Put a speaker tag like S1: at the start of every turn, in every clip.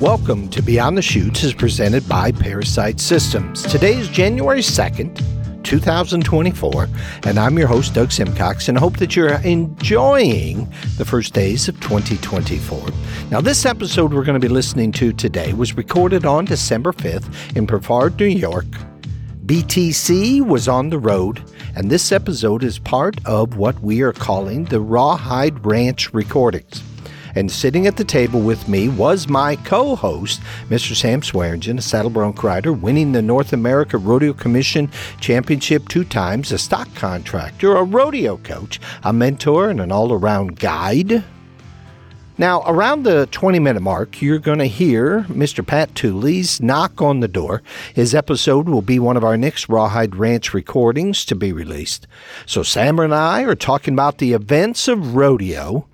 S1: Welcome to Beyond the Chutes is presented by ParaSight Systems. Today is January 2nd, 2024, and I'm your host, Doug Simcox, and I hope that you're enjoying the first days of 2024. Now, this episode we're going to be listening to today was recorded on December 5th in Brevard, New York. BTC was on the road, and this episode is part of what we are calling the Rawhide Ranch recordings. And sitting at the table with me was my co host, Mr. Sam Swearingen, a saddle bronc rider, winning the North America Rodeo Commission Championship two times, a stock contractor, a rodeo coach, a mentor, and an all around guide. Now, around the 20 minute mark, you're going to hear Mr. Pat Tooley's knock on the door. His episode will be one of our next Rawhide Ranch recordings to be released. So, Sam and I are talking about the events of rodeo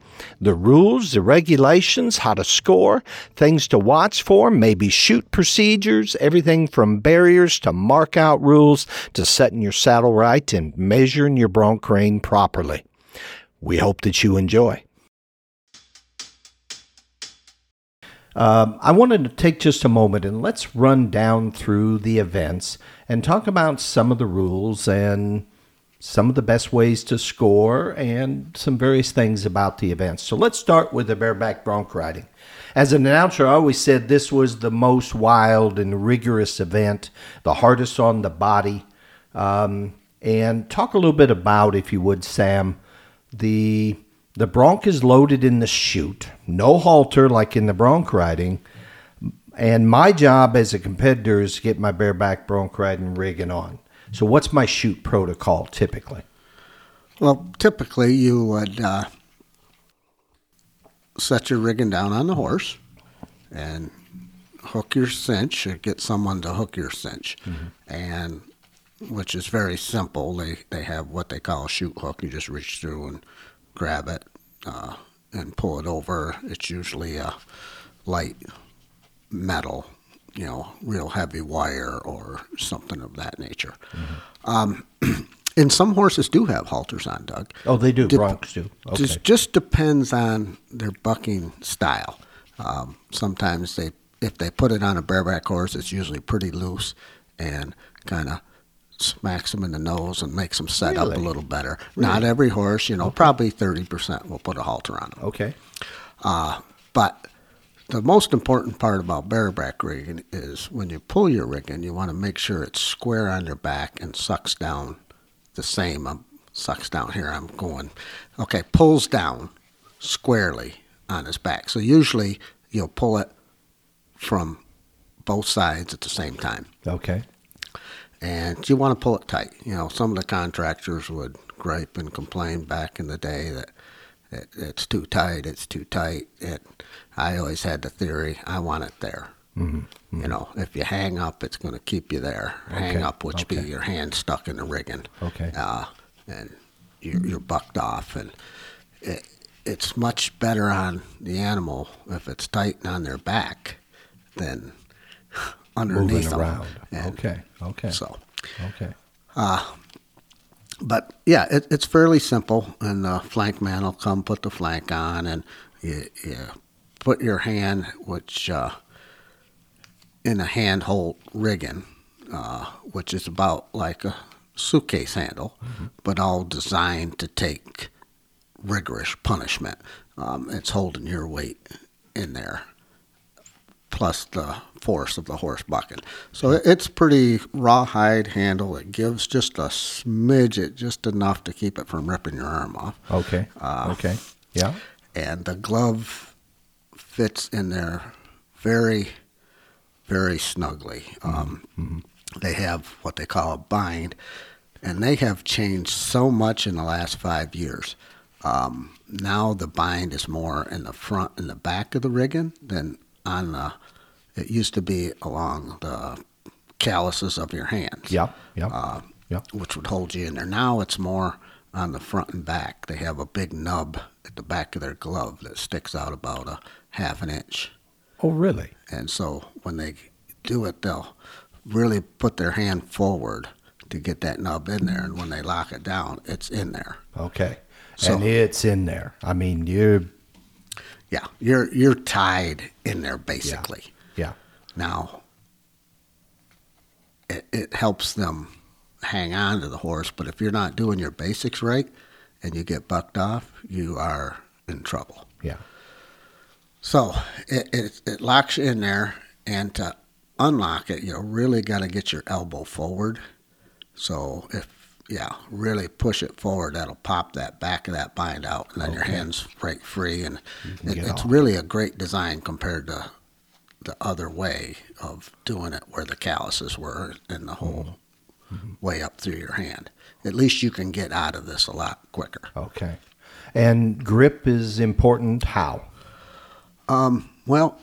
S1: the rules, the regulations, how to score, things to watch for, maybe chute procedures, everything from barriers to mark out rules to setting your saddle right and measuring your bronc rein properly. We hope that you enjoy. Um, I wanted to take just a moment and let's run down through the events and talk about some of the rules and some of the best ways to score, and some various things about the events. So let's start with the bareback bronc riding. As an announcer, I always said this was the most wild and rigorous event, the hardest on the body. Um, and talk a little bit about, if you would, Sam, the the bronc is loaded in the chute, no halter like in the bronc riding. And my job as a competitor is to get my bareback bronc riding rigging on. So, what's my chute protocol typically?
S2: Well, typically you would uh, set your rigging down on the horse and hook your cinch or get someone to hook your cinch. Mm-hmm. And which is very simple. They they have what they call a chute hook. You just reach through and grab it uh, and pull it over. It's usually a light metal you know, real heavy wire or something of that nature. Mm-hmm. Um, and some horses do have halters on, Doug.
S1: Oh, they do. Dep- Broncs do.
S2: Okay. Just just depends on their bucking style. Um, sometimes they, if they put it on a bareback horse, it's usually pretty loose and kind of smacks them in the nose and makes them set really? up a little better. Really? Not every horse, you know, okay. probably thirty percent will put a halter on them.
S1: Okay.
S2: Uh, but the most important part about bareback rigging is when you pull your rigging, you want to make sure it's square on your back and sucks down the same. Um, sucks down here. I'm going, okay, pulls down squarely on his back. So usually you'll pull it from both sides at the same time.
S1: Okay.
S2: And you want to pull it tight. You know, some of the contractors would gripe and complain back in the day that it, it's too tight, it's too tight. It, I always had the theory, I want it there. Mm-hmm. Mm-hmm. You know, if you hang up, it's going to keep you there. Okay. Hang up, which okay. be your hand stuck in the rigging.
S1: Okay. Uh,
S2: and you're, you're bucked off. And it, it's much better on the animal if it's tight on their back than underneath
S1: Moving around. And okay. Okay.
S2: So.
S1: Okay.
S2: Uh, but yeah, it, it's fairly simple. And the flank man will come put the flank on, and you, you put your hand, which uh, in a handhold rigging, uh, which is about like a suitcase handle, mm-hmm. but all designed to take rigorous punishment. Um, it's holding your weight in there, plus the force of the horse bucking. So it's pretty rawhide handle. It gives just a smidget, just enough to keep it from ripping your arm off.
S1: Okay. Uh, okay. Yeah.
S2: And the glove fits in there very, very snugly. Um, mm-hmm. They have what they call a bind, and they have changed so much in the last five years. Um, now the bind is more in the front and the back of the rigging than on the. It used to be along the calluses of your hands.
S1: Yeah, yeah, uh,
S2: yeah. Which would hold you in there. Now it's more on the front and back. They have a big nub at the back of their glove that sticks out about a half an inch.
S1: Oh, really?
S2: And so when they do it, they'll really put their hand forward to get that nub in there. And when they lock it down, it's in there.
S1: Okay. So, and it's in there. I mean, you.
S2: Yeah, you're you're tied in there basically.
S1: Yeah.
S2: Now, it, it helps them hang on to the horse, but if you're not doing your basics right and you get bucked off, you are in trouble.
S1: Yeah.
S2: So it, it, it locks you in there, and to unlock it, you really got to get your elbow forward. So if yeah, really push it forward, that'll pop that back of that bind out, and then your hands break free, and it, it's
S1: off.
S2: really a great design compared to the other way of doing it, where the calluses were and the whole
S1: Mm-hmm.
S2: way up through your hand. At least you can get out of this a lot quicker.
S1: Okay. And grip is important. How?
S2: Well,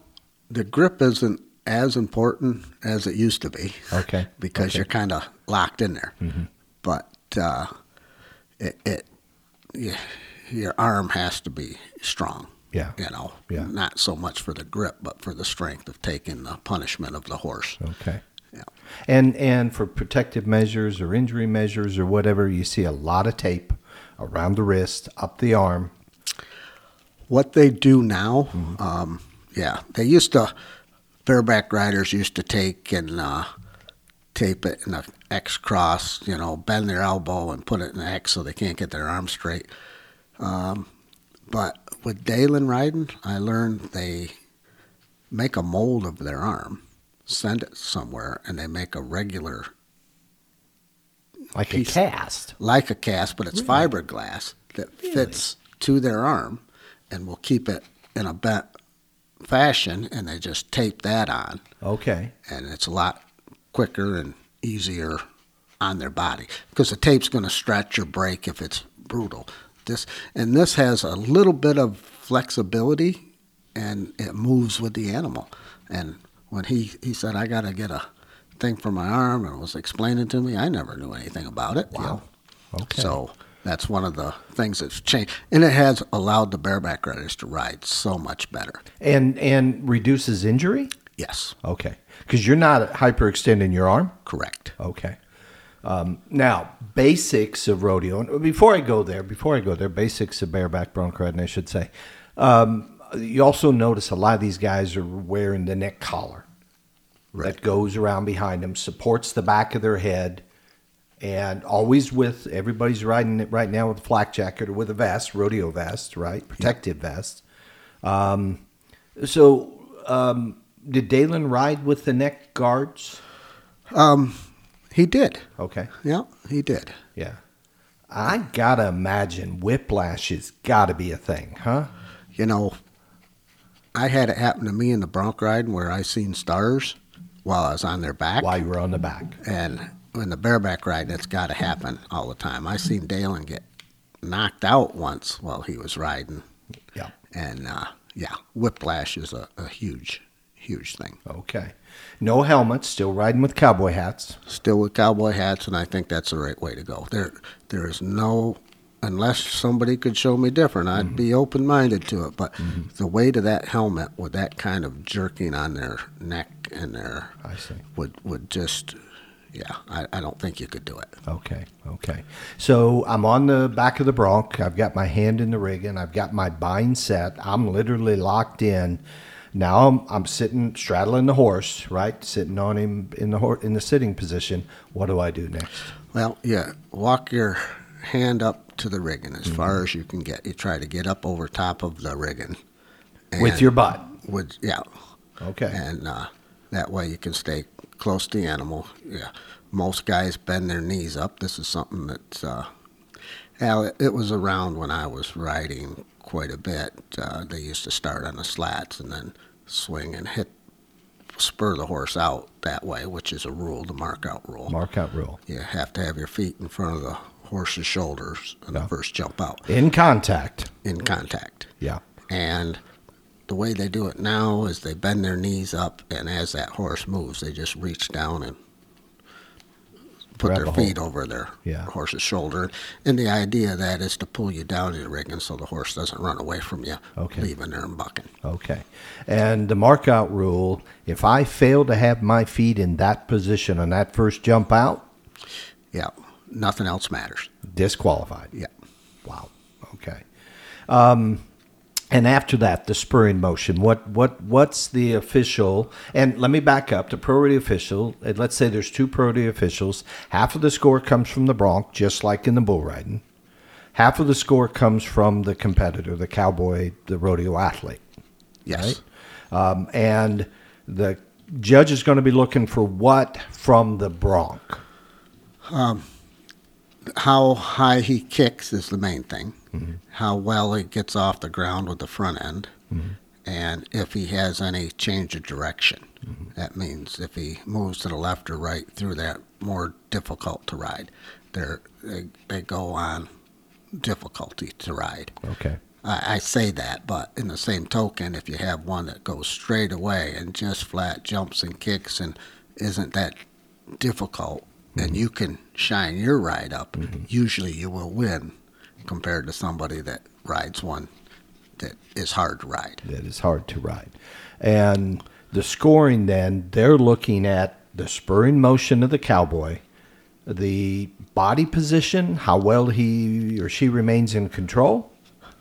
S2: the grip isn't as important as it used to be.
S1: Okay.
S2: because
S1: Okay.
S2: you're kind of locked in there. But uh, it, it yeah, your arm has to be strong.
S1: Yeah.
S2: You know,
S1: Yeah.
S2: not so much for the grip, but for the strength of taking the punishment of the horse.
S1: Okay.
S2: Yeah.
S1: And and for protective measures or injury measures or whatever, you see a lot of tape around the wrist, up the arm.
S2: What they do now, um, yeah, they used to, bareback riders used to take and uh, tape it in an X cross, you know, bend their elbow and put it in an X so they can't get their arm straight. Um, but with Dalen riding, I learned they make a mold of their arm, send it somewhere, and they make a regular,
S1: Like
S2: Piece-
S1: a cast.
S2: like a cast, but it's fiberglass that fits to their arm and we'll keep it in a bent fashion, and they just tape that on,
S1: Okay.
S2: and it's a lot quicker and easier on their body because the tape's going to stretch or break if it's brutal. This and this has a little bit of flexibility, and it moves with the animal. And when he he said, "I got to get a thing for my arm," and was explaining to me, I never knew anything about it. you
S1: Wow.
S2: know.
S1: Okay.
S2: So that's one of the things that's changed, and it has allowed the bareback riders to ride so much better.
S1: and and reduces injury.
S2: Yes,
S1: Okay. Because you're not hyperextending your arm.
S2: correct.
S1: Okay. Um, now, basics of rodeo. Before I go there, before I go there, basics of bareback bronc riding, I should say. Um, you also notice a lot of these guys are wearing the neck collar that goes around behind them, supports the back of their head, and always with everybody's riding it right now with a flak jacket or with a vest, rodeo vest, right? Protective vest. Um, so, um, did Dalen ride with the neck guards?
S2: Um, He did.
S1: Okay.
S2: Yeah, he did.
S1: Yeah. I gotta imagine whiplash has gotta be a thing, huh?
S2: You know, I had it happen to me in the bronc riding where I seen stars while I was on their back.
S1: While you were on the back.
S2: And in the bareback riding, it's got to happen all the time. I seen Dalen get knocked out once while he was riding.
S1: Yeah.
S2: And uh, yeah, whiplash is a, a huge, huge thing.
S1: Okay. No helmets, still riding with cowboy hats.
S2: Still with cowboy hats, and I think that's the right way to go. There, there is no, unless somebody could show me different, I'd be open minded to it. But the weight of that helmet with that kind of jerking on their neck and their
S1: I see.
S2: would would just, yeah, I, I don't think you could do it.
S1: Okay. Okay. So I'm on the back of the bronc. I've got my hand in the rigging. I've got my bind set. I'm literally locked in. Now I'm, I'm sitting straddling the horse, right? Sitting on him in the hor- in the sitting position. What do I do next?
S2: Well, yeah, walk your hand up to the rigging as far as you can get. You try to get up over top of the rigging.
S1: With your butt.
S2: with yeah,
S1: Okay.
S2: and uh, that way you can stay close to the animal. Yeah, most guys bend their knees up. This is something that, uh, well, it, it was around when I was riding quite a bit. Uh, they used to start on the slats and then swing and hit, spur the horse out that way, which is a rule, the mark out rule.
S1: Mark out rule.
S2: You have to have your feet in front of the horse's shoulders on
S1: Yeah.
S2: the first jump out
S1: In contact.
S2: in contact.
S1: Yeah.
S2: And the way they do it now is they bend their knees up, and as that horse moves, they just reach down and put
S1: Grab
S2: their feet over their
S1: Yeah.
S2: horse's shoulder. And the idea of that is to pull you down to the rigging so the horse doesn't run away from you,
S1: Okay.
S2: leaving there and bucking.
S1: Okay. And the mark out rule if I fail to have my feet in that position on that first jump out,
S2: Yeah, nothing else matters.
S1: disqualified.
S2: Yeah.
S1: Wow. Okay. Um, And after that, the spurring motion. What what what's the official? And let me back up. The priority official. and Let's say there's two priority officials. Half of the score comes from the bronc, just like in the bull riding. Half of the score comes from the competitor, the cowboy, the rodeo athlete.
S2: Yes.
S1: Right? Um, and the judge is going to be looking for what from the bronc.
S2: How high he kicks is the main thing. How well he gets off the ground with the front end. Mm-hmm. And if he has any change of direction. Mm-hmm. That means if he moves to the left or right through that more difficult to ride. They're, they, they go on difficulty to ride.
S1: Okay.
S2: I, I say that, but in the same token, if you have one that goes straight away and just flat jumps and kicks and isn't that difficult, and mm-hmm. you can shine your ride up, usually you will win compared to somebody that rides one that is hard to ride.
S1: that is hard to ride. And the scoring then, they're looking at the spurring motion of the cowboy, the body position, how well he or she remains in control.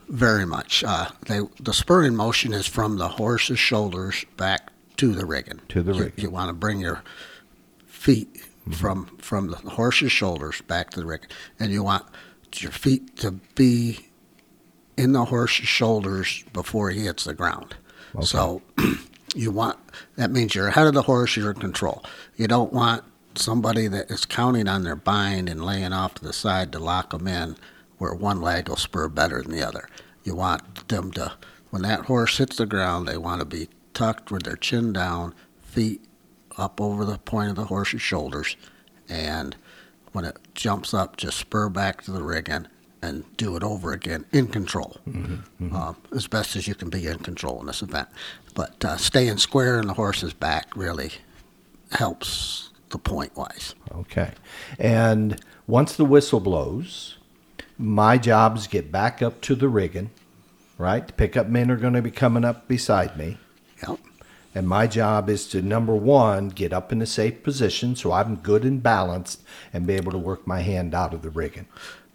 S2: Very much. Uh, they, the spurring motion is from the horse's shoulders back to the rigging.
S1: To the rigging.
S2: You, want to bring your feet from from the horse's shoulders back to the rigging, and you want your feet to be in the horse's shoulders before he hits the ground. So you want that means you're ahead of the horse. You're in control. You don't want somebody that is counting on their bind and laying off to the side to lock them in, where one leg will spur better than the other. You want them to, when that horse hits the ground, they want to be tucked with their chin down, feet up over the point of the horse's shoulders, and when it jumps up, just spur back to the rigging and do it over again in control, Um, as best as you can be in control in this event. But uh, staying square in the horse's back really helps the point wise.
S1: Okay. And once the whistle blows, my job is get back up to the rigging, right? The pickup men are going to be coming up beside me.
S2: Yep.
S1: And my job is to number one, get up in a safe position so I'm good and balanced and be able to work my hand out of the rigging.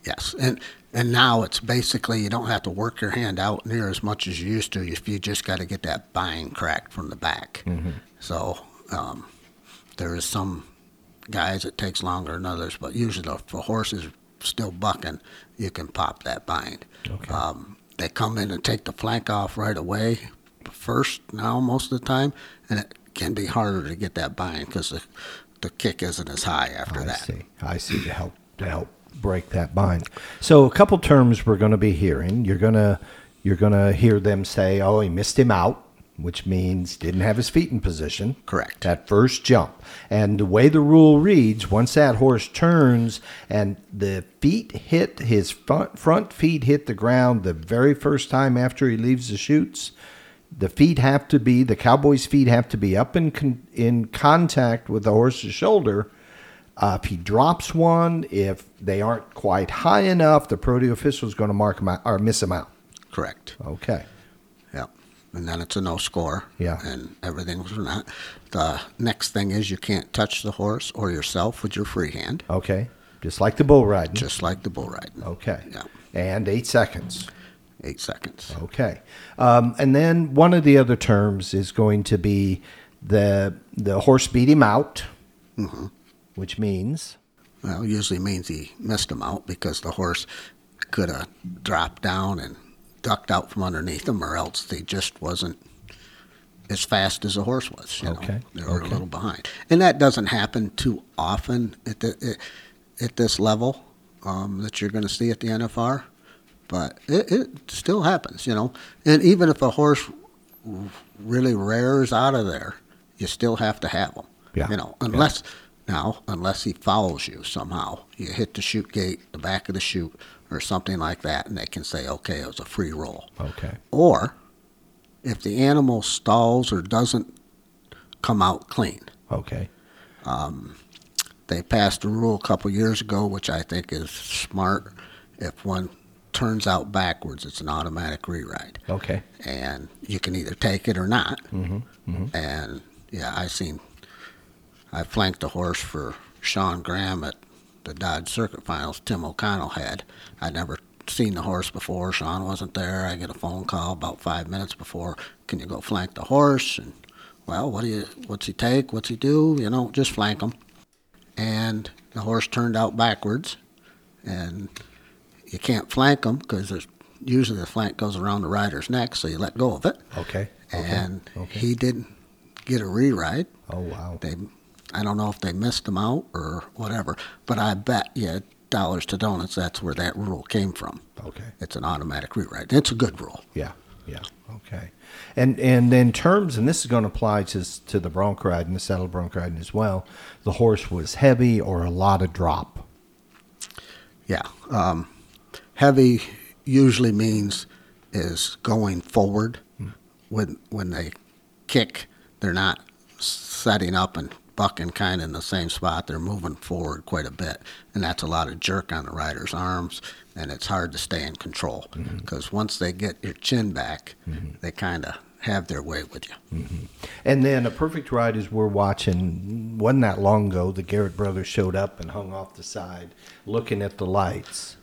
S2: Yes, and and now it's basically you don't have to work your hand out near as much as you used to if you just got to get that bind cracked from the back. So um, there is some guys it takes longer than others, but usually if a horse is still bucking, you can pop that bind.
S1: Okay.
S2: Um, they come in and take the flank off right away first now most of the time, and it can be harder to get that bind because the, the kick isn't as high after
S1: I
S2: that.
S1: I see. I see to help to help break that bind. So a couple terms we're going to be hearing. You're going to you're to hear them say, "Oh, he missed him out," which means didn't have his feet in position.
S2: Correct.
S1: That first jump. And the way the rule reads, once that horse turns and the feet hit his front, front feet hit the ground the very first time after he leaves the chutes, the feet have to be the cowboy's feet have to be up in con, in contact with the horse's shoulder. Uh, if he drops one, if they aren't quite high enough, the pro official is going to mark him out or miss him out.
S2: Correct.
S1: Okay.
S2: Yep. And then it's a no score.
S1: Yeah.
S2: And everything was not. The next thing is you can't touch the horse or yourself with your free hand,
S1: Okay. Just like the bull riding.
S2: just like the bull riding.
S1: okay.
S2: Yeah.
S1: And eight seconds.
S2: Eight seconds.
S1: Okay. Um, and then one of the other terms is going to be the the horse beat him out, which means
S2: Well, usually means he missed him out because the horse could have dropped down and ducked out from underneath him, or else he just wasn't as fast as the horse was.
S1: Okay,
S2: Know? They were
S1: okay.
S2: a little behind. And that doesn't happen too often at, the, at this level um, that you're going to see at the NFR. But it, it still happens, you know. And even if a horse really rares out of there, you still have to have him.
S1: Yeah.
S2: You know, unless now, unless he follows you somehow, you hit the chute gate, the back of the chute, or something like that, and they can say, okay, it was a free roll.
S1: okay.
S2: Or if the animal stalls or doesn't come out clean,
S1: Okay.
S2: Um, they passed a rule a couple years ago, which I think is smart. If one turns out backwards, it's an automatic reride.
S1: Okay.
S2: and you can either take it or not.
S1: Mm-hmm, Mm-hmm.
S2: And yeah, I seen, I flanked a horse for Sean Graham at the Dodge Circuit Finals. Tim O'Connell had. I'd never seen the horse before. Sean wasn't there. I get a phone call about five minutes before. Can you go flank the horse? And well, what do you? What's he take? What's he do? You know, just flank him. And the horse turned out backwards, and you can't flank them because usually the flank goes around the rider's neck, so you let go of it.
S1: Okay. okay.
S2: And
S1: okay.
S2: he didn't get a reride.
S1: Oh wow.
S2: They, I don't know if they missed him out or whatever, but I bet you dollars to donuts that's where that rule came from.
S1: Okay.
S2: It's an automatic reride. It's a good rule.
S1: Yeah. Yeah. Okay. And and in terms, and this is going to apply to to the bronc riding, the saddle bronc riding as well. The horse was heavy or a lot of drop.
S2: Yeah. Um, heavy usually means is going forward. Hmm. When when they kick, they're not setting up and bucking kind of in the same spot. They're moving forward quite a bit, and that's a lot of jerk on the rider's arms, and it's hard to stay in control because mm-hmm. once they get your chin back, mm-hmm. they kind of have their way with you.
S1: Mm-hmm. And then a perfect ride is we're watching. wasn't that long ago? The Garrett brothers showed up and hung off the side, looking at the lights.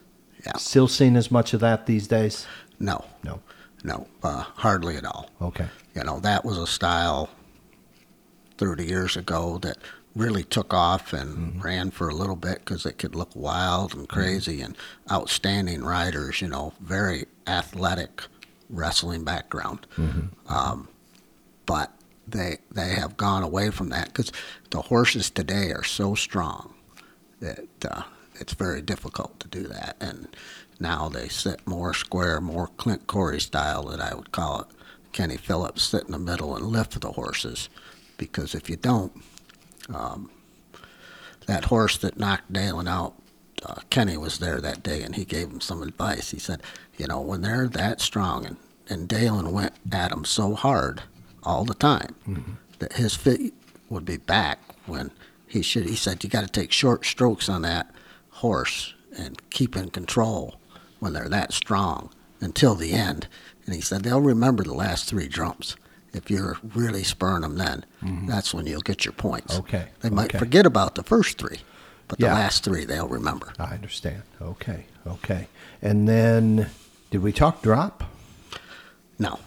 S2: Yeah.
S1: Still seeing as much of that these days?
S2: No.
S1: No.
S2: No. Uh, hardly at all.
S1: Okay.
S2: You know that was a style 30 years ago that really took off and mm-hmm. ran for a little bit because it could look wild and mm-hmm. crazy mm-hmm. and outstanding riders, you know, very athletic wrestling background. Mm-hmm. Um, but they they have gone away from that because the horses today are so strong that uh, it's very difficult to do that. And now they sit more square, more Clint Corey style that I would call it. Kenny Phillips sit in the middle and lift the horses because if you don't, um, that horse that knocked Dalen out, uh, Kenny was there that day and he gave him some advice. He said, you know, when they're that strong, and, and Dalen went at him so hard all the time mm-hmm. that his feet would be back when he should. He said, you got to take short strokes on that horse and keep in control when they're that strong until the end. And he said, they'll remember the last three jumps if you're really spurring them then, mm-hmm. that's when you'll get your points.
S1: Okay.
S2: They might
S1: okay.
S2: forget about the first three, but
S1: yeah.
S2: the last three they'll remember.
S1: I understand. Okay. Okay. And then, did we talk drop?
S2: No.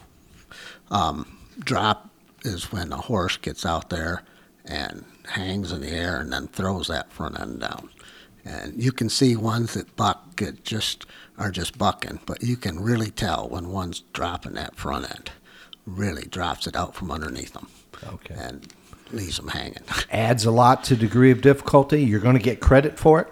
S2: Um, drop is when a horse gets out there and hangs in the air and then throws that front end down. And you can see ones that buck just are just bucking, but you can really tell when one's dropping that front end really drops it out from underneath them.
S1: Okay.
S2: And leaves them hanging.
S1: Adds a lot to degree of difficulty. You're going to get credit for it?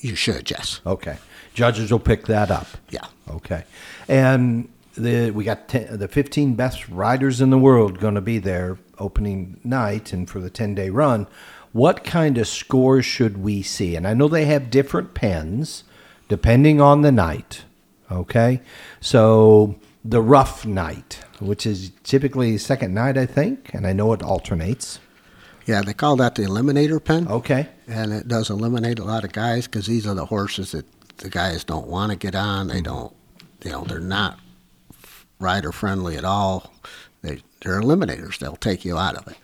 S2: You should, yes.
S1: Okay. Judges will pick that up.
S2: Yeah.
S1: Okay. And the we got ten, the 15 best riders in the world going to be there opening night and for the 10 day run. What kind of scores should we see? And I know they have different pens depending on the night. Okay. So the rough night, which is typically second night, I think, and I know it alternates.
S2: Yeah, they call that the eliminator pen.
S1: Okay.
S2: And it does eliminate a lot of guys because these are the horses that the guys don't want to get on. They mm-hmm. don't, you know, they're not rider friendly at all. They, they're eliminators. They'll take you out of it.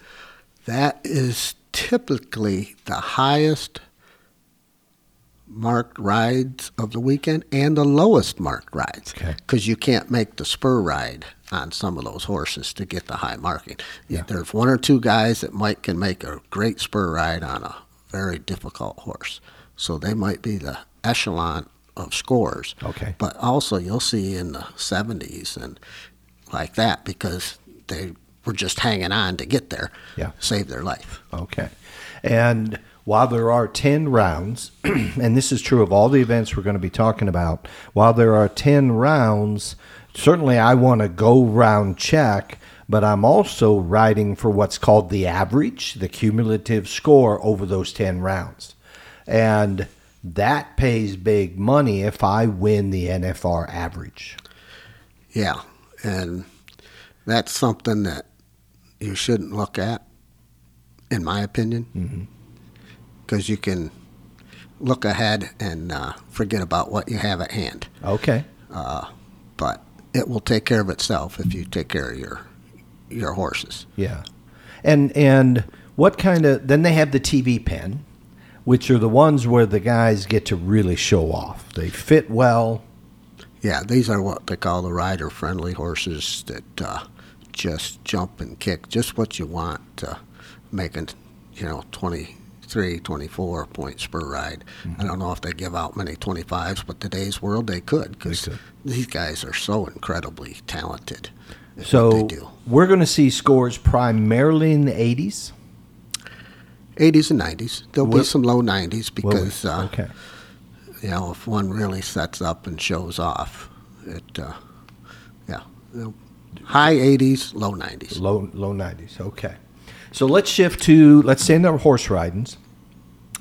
S2: That is typically the highest marked rides of the weekend and the lowest marked rides because
S1: okay.
S2: you can't make the spur ride on some of those horses to get the high marking.
S1: Yeah.
S2: There's one or two guys that might can make a great spur ride on a very difficult horse, so they might be the echelon of scores.
S1: Okay,
S2: but also you'll see in the 70s and like that because they were just hanging on to get there.
S1: Yeah,
S2: save their life.
S1: Okay, and while there are 10 rounds, and this is true of all the events we're going to be talking about, while there are 10 rounds, certainly I want to go round check, but I'm also riding for what's called the average, the cumulative score over those 10 rounds. And that pays big money if I win the NFR average.
S2: Yeah. And that's something that you shouldn't look at, in my opinion.
S1: Mm-hmm
S2: because you can look ahead and uh, forget about what you have at hand.
S1: Okay.
S2: Uh, but it will take care of itself if you take care of your your horses.
S1: Yeah. And and what kind of then they have the TV pen, which are the ones where the guys get to really show off. They fit well.
S2: Yeah, these are what they call the rider friendly horses that uh, just jump and kick just what you want to make a, you know, 23, 24 points per ride. I don't know if they give out many 25s, but today's world they could because these guys are so incredibly talented.
S1: So
S2: they do.
S1: we're going to see scores primarily in the 80s.
S2: 80s and 90s. There'll be some low 90s
S1: Will we?
S2: because uh,
S1: okay.
S2: you know, if one really sets up and shows off, it, uh, yeah, high 80s, low 90s.
S1: Low low 90s. Okay. So let's shift to let's say in the horse ridings.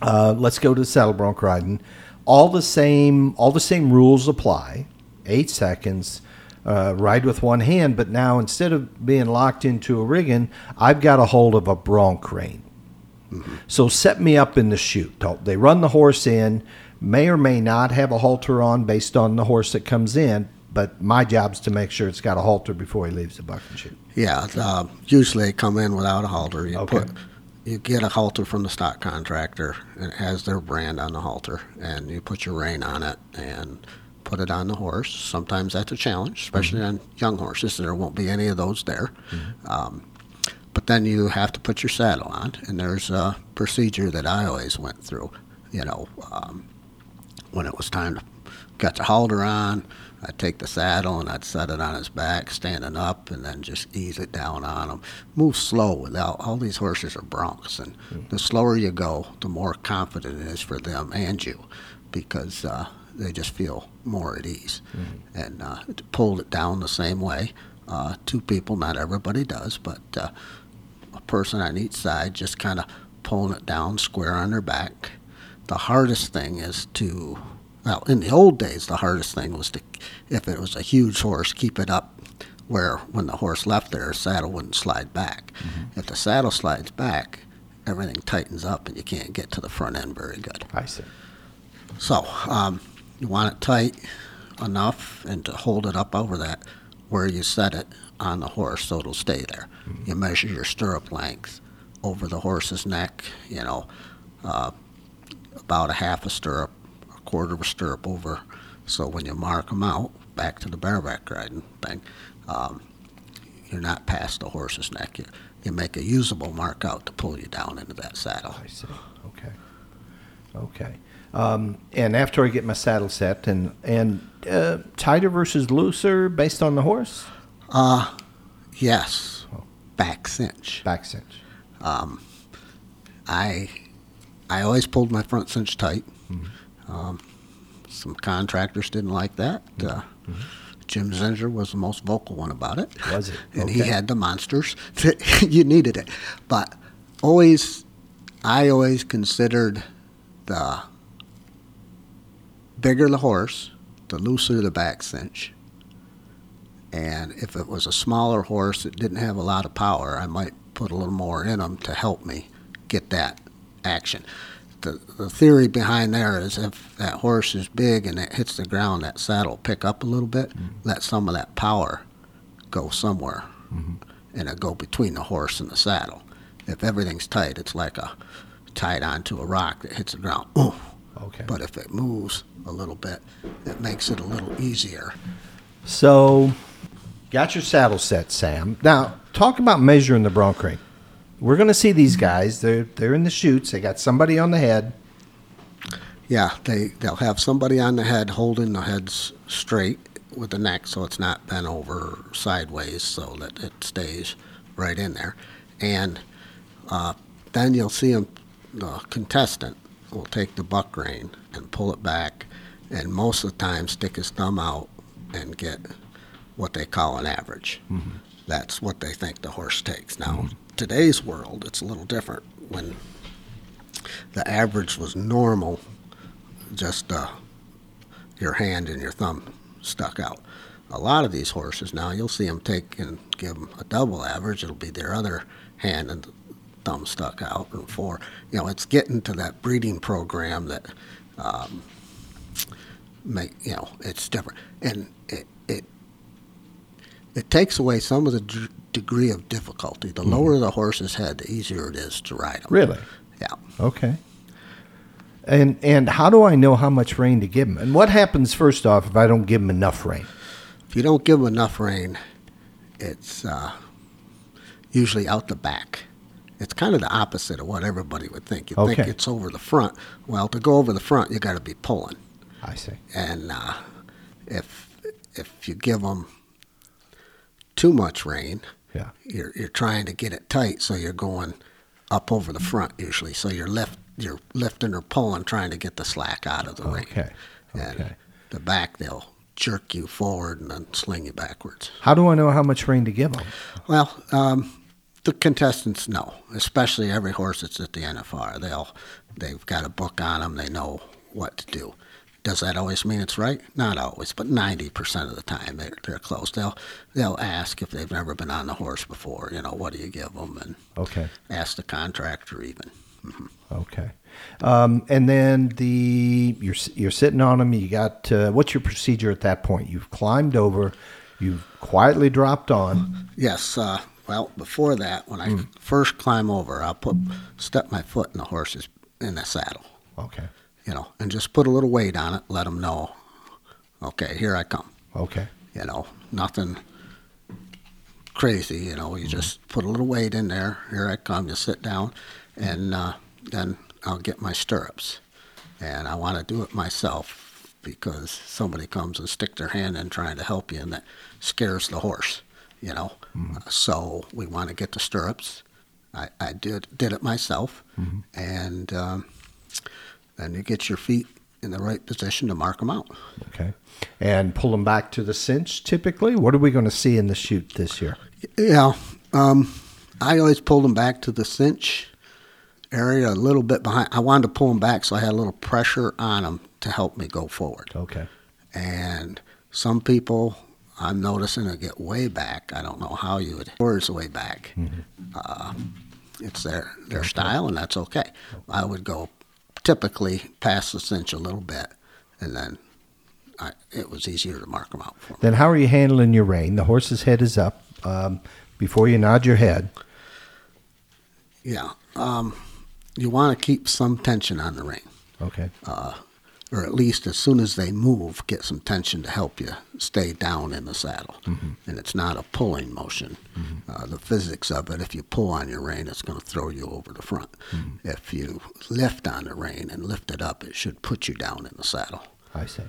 S1: Uh, let's go to the saddle bronc riding. All the same all the same rules apply. Eight seconds. Uh, ride with one hand, but now instead of being locked into a rigging, I've got a hold of a bronc rein. So set me up in the chute. They run the horse in, may or may not have a halter on based on the horse that comes in, but my job's to make sure it's got a halter before he leaves the buck and chute.
S2: Yeah, uh, usually they come in without a halter. You
S1: Okay.
S2: put, you get a halter from the stock contractor, and it has their brand on the halter, and you put your rein on it and put it on the horse. Sometimes that's a challenge, especially on young horses. There won't be any of those there. Um, but then you have to put your saddle on, and there's a procedure that I always went through. You know, um, when it was time to get the halter on, I'd take the saddle and I'd set it on his back, standing up, and then just ease it down on him. Move slow without all these horses are broncs, and the slower you go, the more confident it is for them and you, because uh, they just feel more at ease. And uh, pulled it down the same way. Uh, two people, not everybody does, but uh, a person on each side just kind of pulling it down square on their back. The hardest thing is to, well, in the old days, the hardest thing was to, if it was a huge horse, keep it up where when the horse left there, the saddle wouldn't slide back. If the saddle slides back, everything tightens up and you can't get to the front end very good.
S1: I see.
S2: So um, you want it tight enough and to hold it up over that where you set it on the horse so it'll stay there. You measure your stirrup length over the horse's neck, you know, uh, about a half a stirrup, quarter of a stirrup over. So when you mark them out, back to the bareback riding thing, um, you're not past the horse's neck. You, you make a usable mark out to pull you down into that saddle.
S1: I see. Okay. Okay. Um, and after I get my saddle set, and and uh, tighter versus looser based on the horse,
S2: Uh, yes, back cinch.
S1: back cinch.
S2: I I always pulled my front cinch tight. Um, some contractors didn't like that. Uh, Jim Zinger was the most vocal one about it.
S1: Was it?
S2: And he had the monsters. you needed it, but always, I always considered the bigger the horse, the looser the back cinch. And if it was a smaller horse that didn't have a lot of power, I might put a little more in them to help me get that action. The, the theory behind there is if that horse is big and it hits the ground, that saddle pick up a little bit, mm-hmm. let some of that power go somewhere mm-hmm. and it go between the horse and the saddle. If everything's tight, it's like a tied onto a rock that hits the ground. Ooh.
S1: Okay.
S2: But if it moves a little bit, it makes it a little easier.
S1: So, got your saddle set, Sam. Now, talk about measuring the bronc rein. We're going to see these guys. They're they're in the chutes. They got somebody on the head.
S2: Yeah, they they'll have somebody on the head holding the heads straight with the neck so it's not bent over sideways so that it stays right in there. And uh, then you'll see him, the contestant will take the buck rein and pull it back and most of the time stick his thumb out and get what they call an average. That's what they think the horse takes. Now, today's world, it's a little different. When the average was normal, just uh, your hand and your thumb stuck out. A lot of these horses now, you'll see them take and give them a double average. It'll be their other hand and thumb stuck out, and four. You know, it's getting to that breeding program that um, make you know it's different, and it it it takes away some of the degree of difficulty. The lower the horse's head, the easier it is to ride them.
S1: Really?
S2: Yeah.
S1: Okay. And and how do I know how much rein to give them? And what happens first off if I don't give them enough rein?
S2: If you don't give them enough rein, it's uh, usually out the back. It's kind of the opposite of what everybody would think. You think it's over the front. Well, to go over the front, you got to be pulling.
S1: I see.
S2: And uh, if if you give them too much rein,
S1: Yeah.
S2: you're you're trying to get it tight, so you're going up over the front usually. So you're lift you're lifting or pulling, trying to get the slack out of the rein.
S1: Okay.
S2: And
S1: Okay.
S2: the back, they'll jerk you forward and then sling you backwards.
S1: How do I know how much rein to give them?
S2: Well, um, the contestants know, especially every horse that's at the NFR. They'll they've got a book on them. They know what to do. Does that always mean it's right? Not always, but ninety percent of the time they're they're close. They'll they'll ask if they've never been on the horse before. You know, what do you give them? And
S1: Okay.
S2: ask the contractor even.
S1: Okay. Um, and then the you're you're sitting on them. You got uh, what's your procedure at that point? You've climbed over. You've quietly dropped on.
S2: Yes. Uh, well, before that, when I first climb over, I'll put step my foot in the horse's in the saddle.
S1: Okay.
S2: You know, and just put a little weight on it. Let them know. Okay, here I come.
S1: Okay.
S2: you know, nothing crazy, you know, you just put a little weight in there. Here I come, you sit down, and uh, then I'll get my stirrups. And I want to do it myself because somebody comes and stick their hand in trying to help you, and that scares the horse, you know. Uh, so we want to get the stirrups. I, I did did it myself, and um, then you get your feet in the right position to mark them out.
S1: Okay. And pull them back to the cinch. Typically, what are we going to see in the chute this year?
S2: Yeah, um, I always pulled them back to the cinch area a little bit behind. I wanted to pull them back so I had a little pressure on them to help me go forward.
S1: Okay.
S2: And some people, I'm noticing, they get way back. I don't know how you would. Words way back. Uh, it's their their style, and that's okay. I would go typically past the cinch a little bit, and then I, it was easier to mark them out for me.
S1: Then how are you handling your rein? The horse's head is up. Um, before you nod your head.
S2: Yeah. Um, you want to keep some tension on the rein.
S1: Okay.
S2: Or at least as soon as they move, get some tension to help you stay down in the saddle. And it's not a pulling motion. Uh, the physics of it, if you pull on your rein, it's going to throw you over the front. If you lift on the rein and lift it up, it should put you down in the saddle.
S1: I see.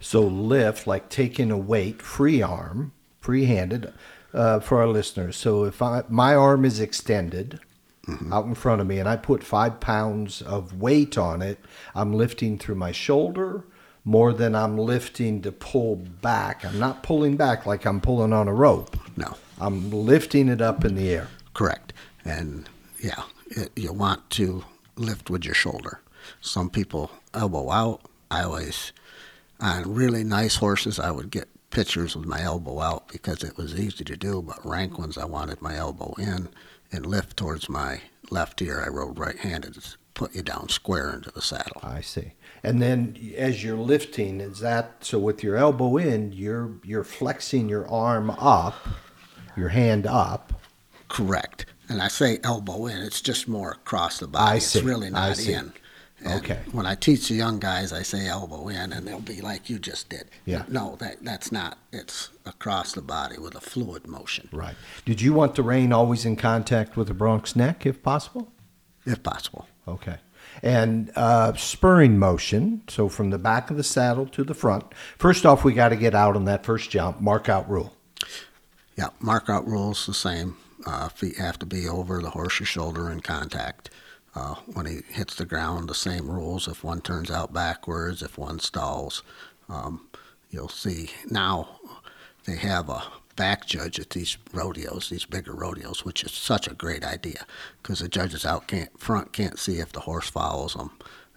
S1: So lift, like taking a weight, free arm, free handed, uh, for our listeners. So if I my arm is extended Mm-hmm. out in front of me and I put five pounds of weight on it, I'm lifting through my shoulder more than I'm lifting to pull back. I'm not pulling back like I'm pulling on a rope.
S2: No,
S1: I'm lifting it up in the air.
S2: correct. And yeah, it, you want to lift with your shoulder. Some people elbow out. I always, on really nice horses, I would get pictures with my elbow out because it was easy to do. But rank ones, I wanted my elbow in and lift towards my left ear. I rode right-handed, to put you down square into the saddle.
S1: I see. And then as you're lifting, is that so with your elbow in, you're you're flexing your arm up, your hand up.
S2: Correct. And I say elbow in, it's just more across the body.
S1: I see.
S2: It's really not in. And
S1: Okay.
S2: When I teach the young guys, I say elbow in, and they'll be like you just did.
S1: Yeah.
S2: No, that that's not. It's across the body with a fluid motion,
S1: Right. Did you want the rein always in contact with the bronc neck if possible?
S2: if possible.
S1: Okay. And uh, spurring motion, so from the back of the saddle to the front. First off, we got to get out on that first jump, mark out rule.
S2: Yeah, mark out rules the same. Uh, feet have to be over the horse's shoulder in contact. Uh, when he hits the ground, the same rules. If one turns out backwards, if one stalls, um, you'll see now they have a back judge at these rodeos, these bigger rodeos, which is such a great idea because the judges out can't front can't see if the horse follows them,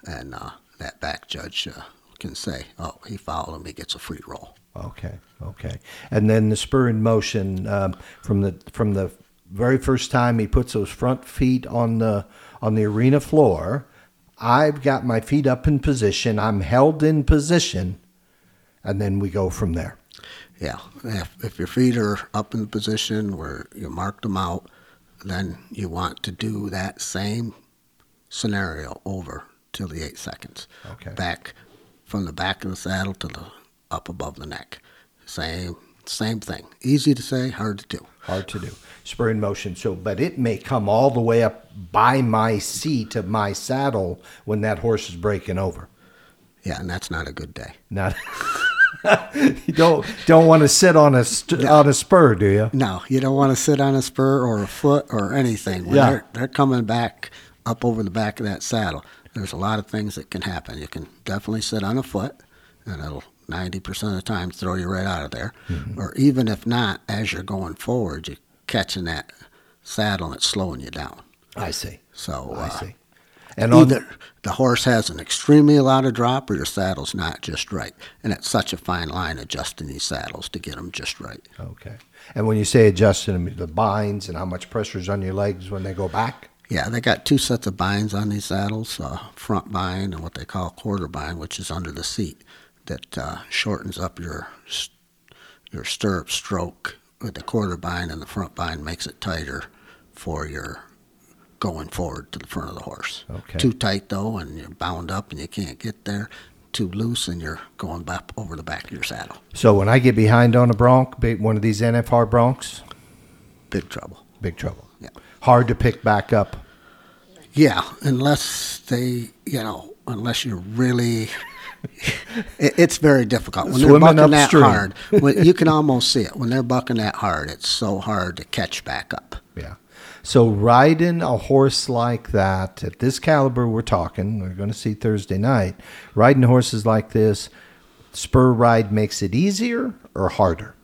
S2: and uh, that back judge uh, can say, "Oh, he followed him. He gets a free roll."
S1: Okay, okay. And then the spur in motion um, from the from the very first time he puts those front feet on the on the arena floor. I've got my feet up in position. I'm held in position, and then we go from there.
S2: Yeah, if, if your feet are up in the position where you marked them out, then you want to do that same scenario over till the eight seconds.
S1: Okay.
S2: Back from the back of the saddle to the up above the neck. Same same thing. Easy to say, hard to do.
S1: Hard to do. Spur in motion. So, but it may come all the way up by my seat of my saddle when that horse is breaking over.
S2: Yeah, and that's not a good day.
S1: Not. you don't don't want to sit on a st- on a spur, do you?
S2: No, you don't want to sit on a spur or a foot or anything. When
S1: Yeah.
S2: they're, they're coming back up over the back of that saddle. There's a lot of things that can happen. You can definitely sit on a foot, and it'll 90% of the time throw you right out of there.
S1: Mm-hmm.
S2: Or even if not, as you're going forward, you're catching that saddle and it's slowing you down.
S1: I see.
S2: So
S1: I
S2: uh,
S1: see. And on
S2: either the horse has an extremely lot of drop or your saddle's not just right. And it's such a fine line adjusting these saddles to get them just right.
S1: okay. And when you say adjusting them, the binds and how much pressure is on your legs when they go back.
S2: Yeah, they got two sets of binds on these saddles, uh, front bind and what they call quarter bind, which is under the seat, that uh, shortens up your your stirrup stroke. With the quarter bind and the front bind makes it tighter for your going forward to the front of the horse.
S1: Okay.
S2: Too tight though, and you're bound up and you can't get there. Too loose, and you're going back over the back of your saddle.
S1: So when I get behind on a bronc, one of these NFR broncs,
S2: Big trouble.
S1: big trouble.
S2: Yeah.
S1: Hard to pick back up.
S2: Yeah, unless they, you know, unless you're really, it's very difficult when
S1: Swimming
S2: they're bucking
S1: upstream.
S2: that hard. When, you can almost see it when they're bucking that hard. It's so hard to catch back up.
S1: Yeah. So riding a horse like that at this caliber we're talking, we're going to see Thursday night. Riding horses like this, spur ride makes it easier or harder?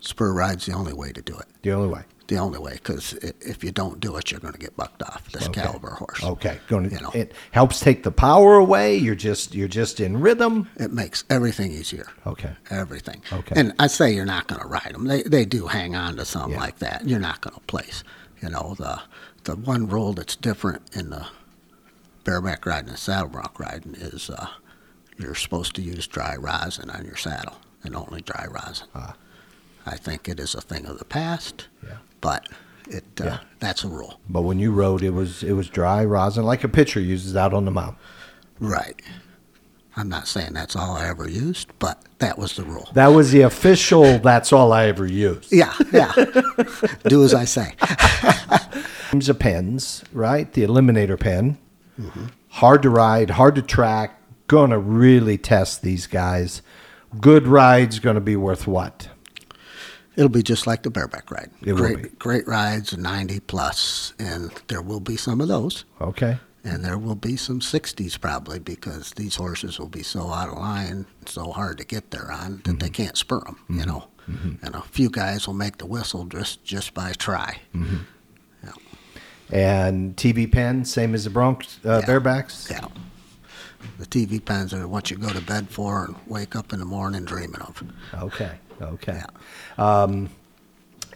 S2: Spur ride's the only way to do it.
S1: The only way.
S2: The only way, because if you don't do it, you're going to get bucked off. This
S1: Okay.
S2: caliber horse.
S1: Okay. Going to,
S2: You know.
S1: it helps take the power away. You're just you're just in rhythm.
S2: It makes everything easier.
S1: Okay.
S2: Everything.
S1: Okay.
S2: And I say you're not going to ride them. They they do hang on to something
S1: Yeah.
S2: like that. You're not going to place. You know the the one rule that's different in the bareback riding and saddle bronc riding is uh, you're supposed to use dry rosin on your saddle and only dry rosin.
S1: Ah.
S2: I think it is a thing of the past,
S1: Yeah.
S2: But it uh,
S1: Yeah.
S2: that's a rule.
S1: But when you rode, it was it was dry rosin, like a pitcher uses out on the mound.
S2: Right. I'm not saying that's all I ever used, but that was the rule.
S1: That was the official. That's all I ever used.
S2: Yeah, yeah. do as I say.
S1: Teams of pens, right? The eliminator pen. Hard to ride, hard to track. Gonna really test these guys. Good ride's gonna be worth what?
S2: It'll be just like the bareback ride.
S1: It will
S2: great,
S1: be.
S2: great rides, 90 plus, and there will be some of those,
S1: Okay.
S2: and there will be some 60s probably because these horses will be so out of line, so hard to get there on that
S1: Mm-hmm.
S2: they can't spur them, you know. And a few guys will make the whistle just just by try.
S1: Mm-hmm. And TV pen, same as the broncs uh,
S2: Yeah.
S1: Barebacks.
S2: Yeah. The TV pens are what you go to bed for and wake up in the morning dreaming of.
S1: Okay. Okay. Um,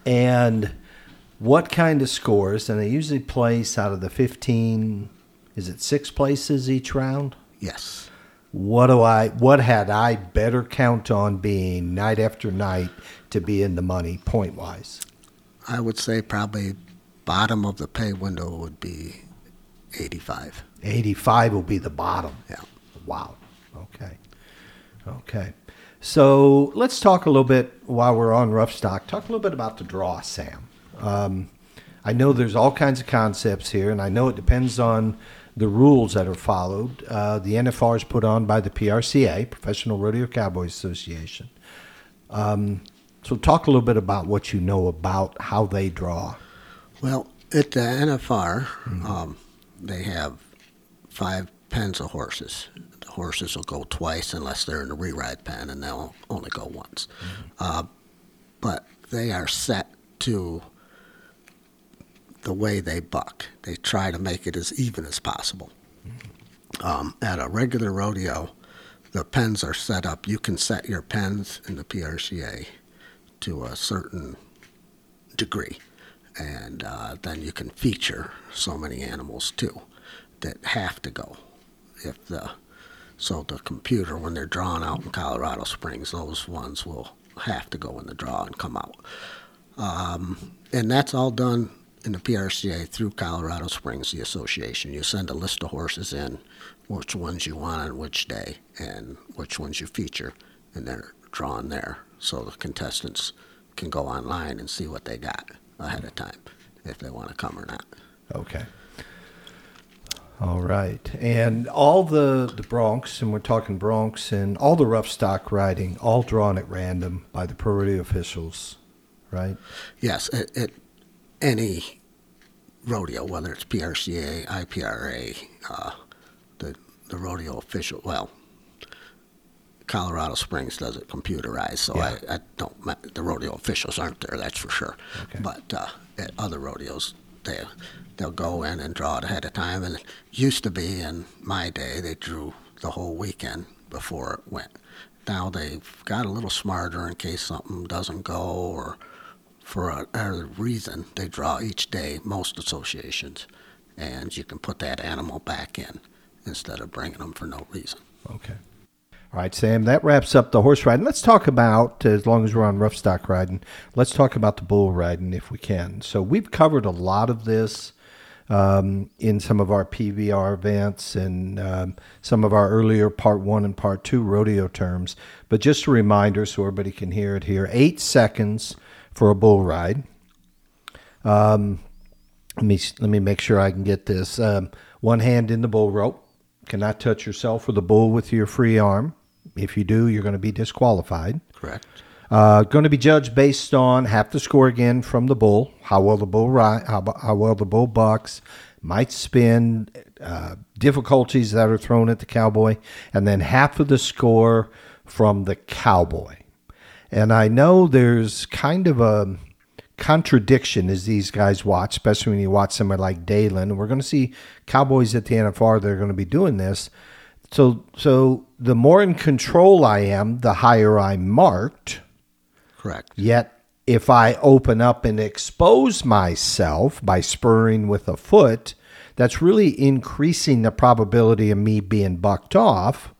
S1: and what kind of scores? And they usually place out of the fifteen. Is it six places each round?
S2: Yes.
S1: What do I? What had I better count on being night after night to be in the money point wise?
S2: I would say probably bottom of the pay window would be 85.
S1: Eighty-five will be the bottom.
S2: Yeah.
S1: Wow. Okay. Okay. So let's talk a little bit while we're on rough stock. Talk a little bit about the draw, Sam. Um, I know there's all kinds of concepts here, and I know it depends on the rules that are followed. Uh, the NFR is put on by the PRCA, Professional Rodeo Cowboys Association. Um, so talk a little bit about what you know about how they draw.
S2: Well, at the NFR, um, they have five pens of horses. Horses will go twice unless they're in the re-ride pen, and they'll only go once. Uh, but they are set to the way they buck. They try to make it as even as possible. Um, at a regular rodeo, the pens are set up. You can set your pens in the PRCA to a certain degree, and uh, then you can feature so many animals too that have to go. If the so the computer when they're drawn out in Colorado Springs, those ones will have to go in the draw and come out, um, and that's all done in the PRCA through Colorado Springs, the association. You send a list of horses in, which ones you want on which day, and which ones you feature, and they're drawn there. So the contestants can go online and see what they got ahead of time if they want to come or not.
S1: Okay. All right. And all the, the broncs, and we're talking broncs, and all the rough stock riding, all drawn at random by the pro rodeo officials, right?
S2: Yes, at, it any rodeo, whether it's PRCA, IPRA, uh, the the rodeo official, well, Colorado Springs does it computerized, so
S1: Yeah.
S2: I, I don't. The rodeo officials aren't there, that's for sure.
S1: Okay.
S2: But uh, at other rodeos, they they'll go in and draw it ahead of time. And it used to be in my day, they drew the whole weekend before it went. Now they've got a little smarter in case something doesn't go or for a, a reason. They draw each day, most associations, and you can put that animal back in instead of bringing them for no reason.
S1: Okay. All right, Sam, that wraps up the horse riding. Let's talk about, as long as we're on rough stock riding, let's talk about the bull riding if we can. So we've covered a lot of this um, in some of our PBR events and um, some of our earlier part one and part two rodeo terms. But just a reminder so everybody can hear it here eight seconds for a bull ride. Um, let me let me make sure I can get this. Um, one hand in the bull rope. Cannot touch yourself or the bull with your free arm. If you do, you're going to be disqualified.
S2: Correct.
S1: Uh, going to be judged based on half the score again from the bull, how well the bull ride, how, how well the bull bucks, might spin, uh, difficulties that are thrown at the cowboy, and then half of the score from the cowboy. And I know there's kind of a contradiction as these guys watch, especially when you watch somebody like Dalen. We're going to see cowboys at the NFR that are going to be doing this. So, so the more in control I am, the higher I'm marked.
S2: Correct.
S1: Yet, if I open up and expose myself by spurring with a foot, that's really increasing the probability of me being bucked off.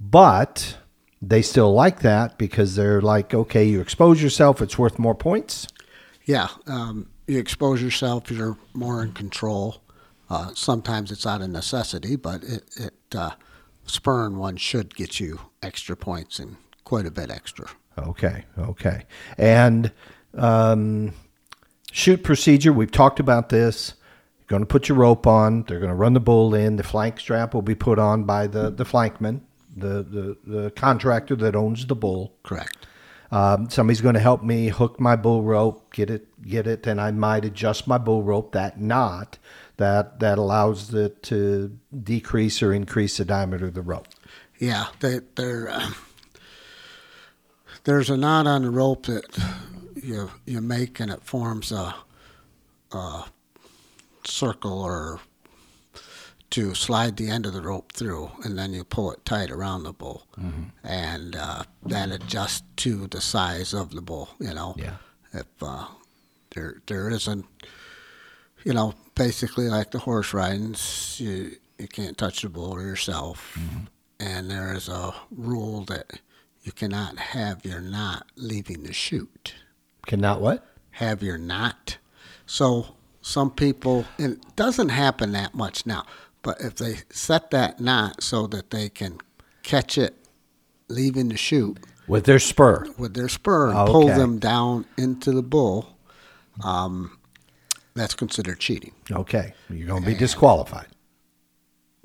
S1: But they still like that because they're like, okay, you expose yourself, it's worth more points.
S2: Yeah, um, you expose yourself, you're more in control. Uh, sometimes it's out of necessity, but it, it uh, spurring one should get you extra points and quite a bit extra.
S1: Okay, okay. And um, chute procedure, we've talked about this. You're going to put your rope on. They're going to run the bull in. The flank strap will be put on by the, the flankman, the, the, the contractor that owns the bull.
S2: Correct.
S1: Um, somebody's going to help me hook my bull rope, get it, get it, and I might adjust my bull rope. That knot that that allows it to decrease or increase the diameter of the rope.
S2: Yeah, they, they're, uh, there's a knot on the rope that you you make, and it forms a, a circle or to slide the end of the rope through, and then you pull it tight around the bull, and uh, that adjusts to the size of the bull. You know,
S1: Yeah.
S2: if uh, there there isn't, you know, basically like the horse riding, you you can't touch the bull or yourself, and there is a rule that you cannot have your knot leaving the chute.
S1: Cannot what?
S2: Have your knot. So some people, and it doesn't happen that much now, but if they set that knot so that they can catch it leaving the chute
S1: With their spur.
S2: with their spur and pull
S1: Okay.
S2: them down into the bull, um, that's considered cheating.
S1: Okay, you're going to be disqualified.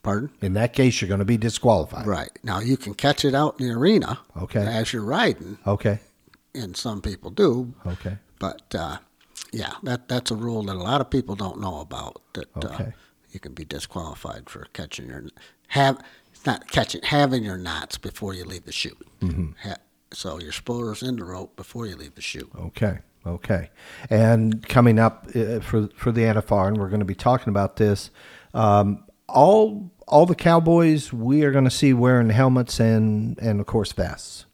S2: Pardon?
S1: In that case, you're going to be disqualified.
S2: Right. Now you can catch it out in the arena
S1: Okay.
S2: as you're riding,
S1: Okay.
S2: and some people do,
S1: Okay.
S2: but uh, yeah, that that's a rule that a lot of people don't know about. That uh,
S1: Okay.
S2: you can be disqualified for catching your have not catching having your knots before you leave the chute. Mm-hmm. Ha, so your spurs in the rope before you leave the chute.
S1: Okay. Okay. And coming up uh, for for the NFR, and we're going to be talking about this. Um, all all the cowboys we are going to see wearing helmets and and of course vests.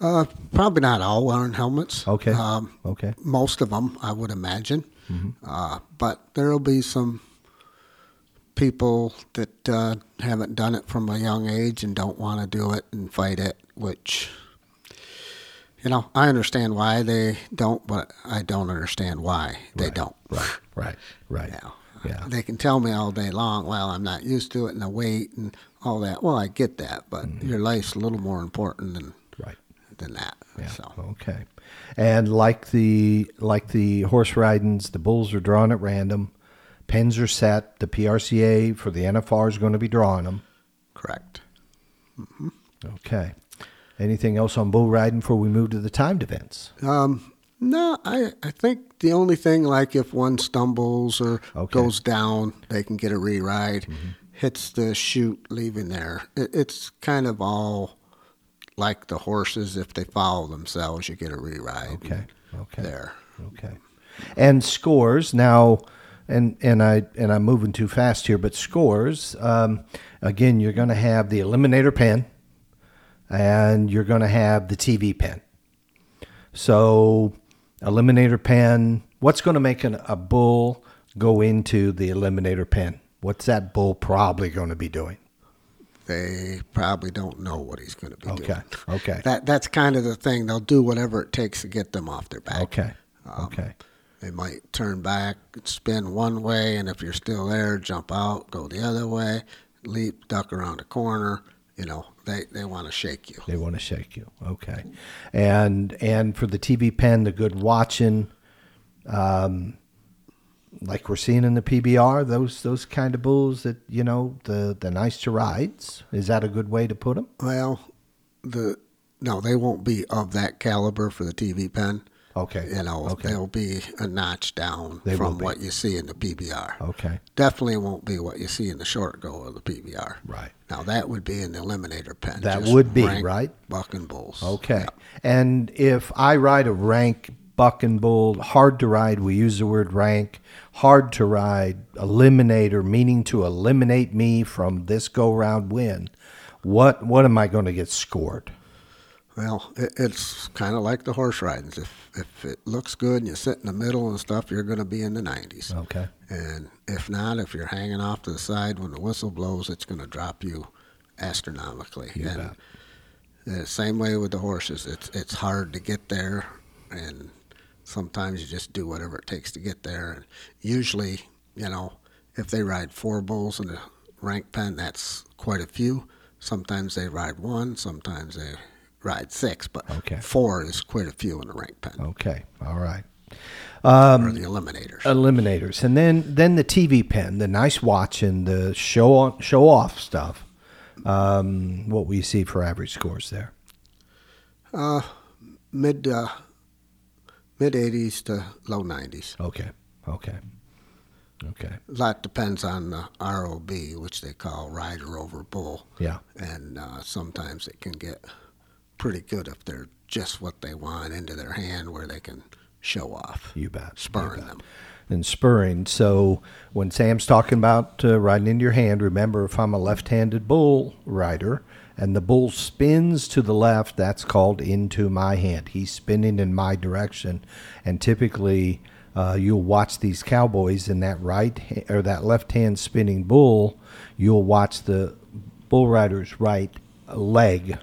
S2: Uh, probably not all wearing helmets.
S1: Okay.
S2: Um,
S1: Okay.
S2: most of them, I would imagine.
S1: Mm-hmm.
S2: Uh, but there will be some people that uh, haven't done it from a young age and don't want to do it and fight it, which, You know, I understand why they don't, but I don't understand why they
S1: Right.
S2: don't.
S1: Right, right, right.
S2: Now,
S1: Yeah.
S2: They can tell me all day long, well, I'm not used to it and the weight and all that. Well, I get that, but
S1: Mm-hmm.
S2: your life's a little more important than
S1: Right.
S2: than that.
S1: Yeah.
S2: So
S1: Okay. And like the like the horse ridings, the bulls are drawn at random. Pens are set. The PRCA for the NFR is going to be drawing them.
S2: correct.
S1: Okay. Anything else on bull riding before we move to the timed events?
S2: Um, no, I I think the only thing like if one stumbles or
S1: Okay. Mm-hmm.
S2: goes down, they can get a re-ride. Hits the chute leaving there. It, it's kind of all like the horses. If they follow themselves, you get a re-ride.
S1: Okay. Okay.
S2: There.
S1: Okay. And scores now, and and I and I'm moving too fast here, but scores. Um, again, you're going to have the eliminator pen, and you're going to have the TV pen. So, eliminator pen. What's going to make an, a bull go into the eliminator pen? What's that bull probably going to be doing?
S2: They probably don't know what he's going to be
S1: Okay.
S2: doing.
S1: Okay. Okay.
S2: That that's kind of the thing. They'll do whatever it takes to get them off their back.
S1: Okay.
S2: Um,
S1: Okay.
S2: They might turn back, spin one way, and if you're still there, jump out, go the other way, leap, duck around a corner. You know, they, they want to shake you.
S1: They want to shake you. Okay. And and for the TV pen, the good watching, um, like we're seeing in the PBR, those those kind of bulls that you know the the nice to rides. Is that a good way to put them?
S2: Well, the no, they won't be of that caliber for the TV pen.
S1: Okay.
S2: You know,
S1: Okay.
S2: they'll be a notch down
S1: They
S2: from what you see in the PBR.
S1: Okay.
S2: Definitely won't be what you see in the short go of the PBR.
S1: Right.
S2: Now that would be in the eliminator pen.
S1: That would be, right?
S2: Bucking bulls.
S1: Okay. And if I ride a rank buck and bull, hard to ride, we use the word rank, hard to ride, eliminator, meaning to eliminate me from this go round win. What what am I going to get scored?
S2: Well, it, it's kind of like the horse ridings. If if it looks good and you sit in the middle and stuff, you're going to be in the 90s.
S1: Okay.
S2: And if not, if you're hanging off to the side when the whistle blows, it's going to drop you astronomically.
S1: You
S2: and the same way with the horses. It's it's hard to get there, and sometimes you just do whatever it takes to get there. And usually, you know, if they ride four bulls in a rank pen, that's quite a few. Sometimes they ride one. Sometimes they ride six, but
S1: Okay.
S2: four is quite a few in the rank pen
S1: Okay. All right.
S2: or the eliminators.
S1: Eliminators, and then then the TV pen, the nice watch and the show on, show off stuff. Um, what we see for average scores there.
S2: Uh, mid uh, mid 80s to low 90s.
S1: Okay. Okay. Okay.
S2: A lot depends on the ROB, which they call rider over bull.
S1: Yeah.
S2: and uh, sometimes it can get pretty good if they're just what they want into their hand where they can show off,
S1: You bet. You
S2: spurring
S1: bet.
S2: them.
S1: and spurring. So when Sam's talking about uh, riding into your hand, remember if I'm a left-handed bull rider and the bull spins to the left, that's called into my hand. He's spinning in my direction, and typically uh, you'll watch these cowboys in that right or that left-hand spinning bull. You'll watch the bull rider's right leg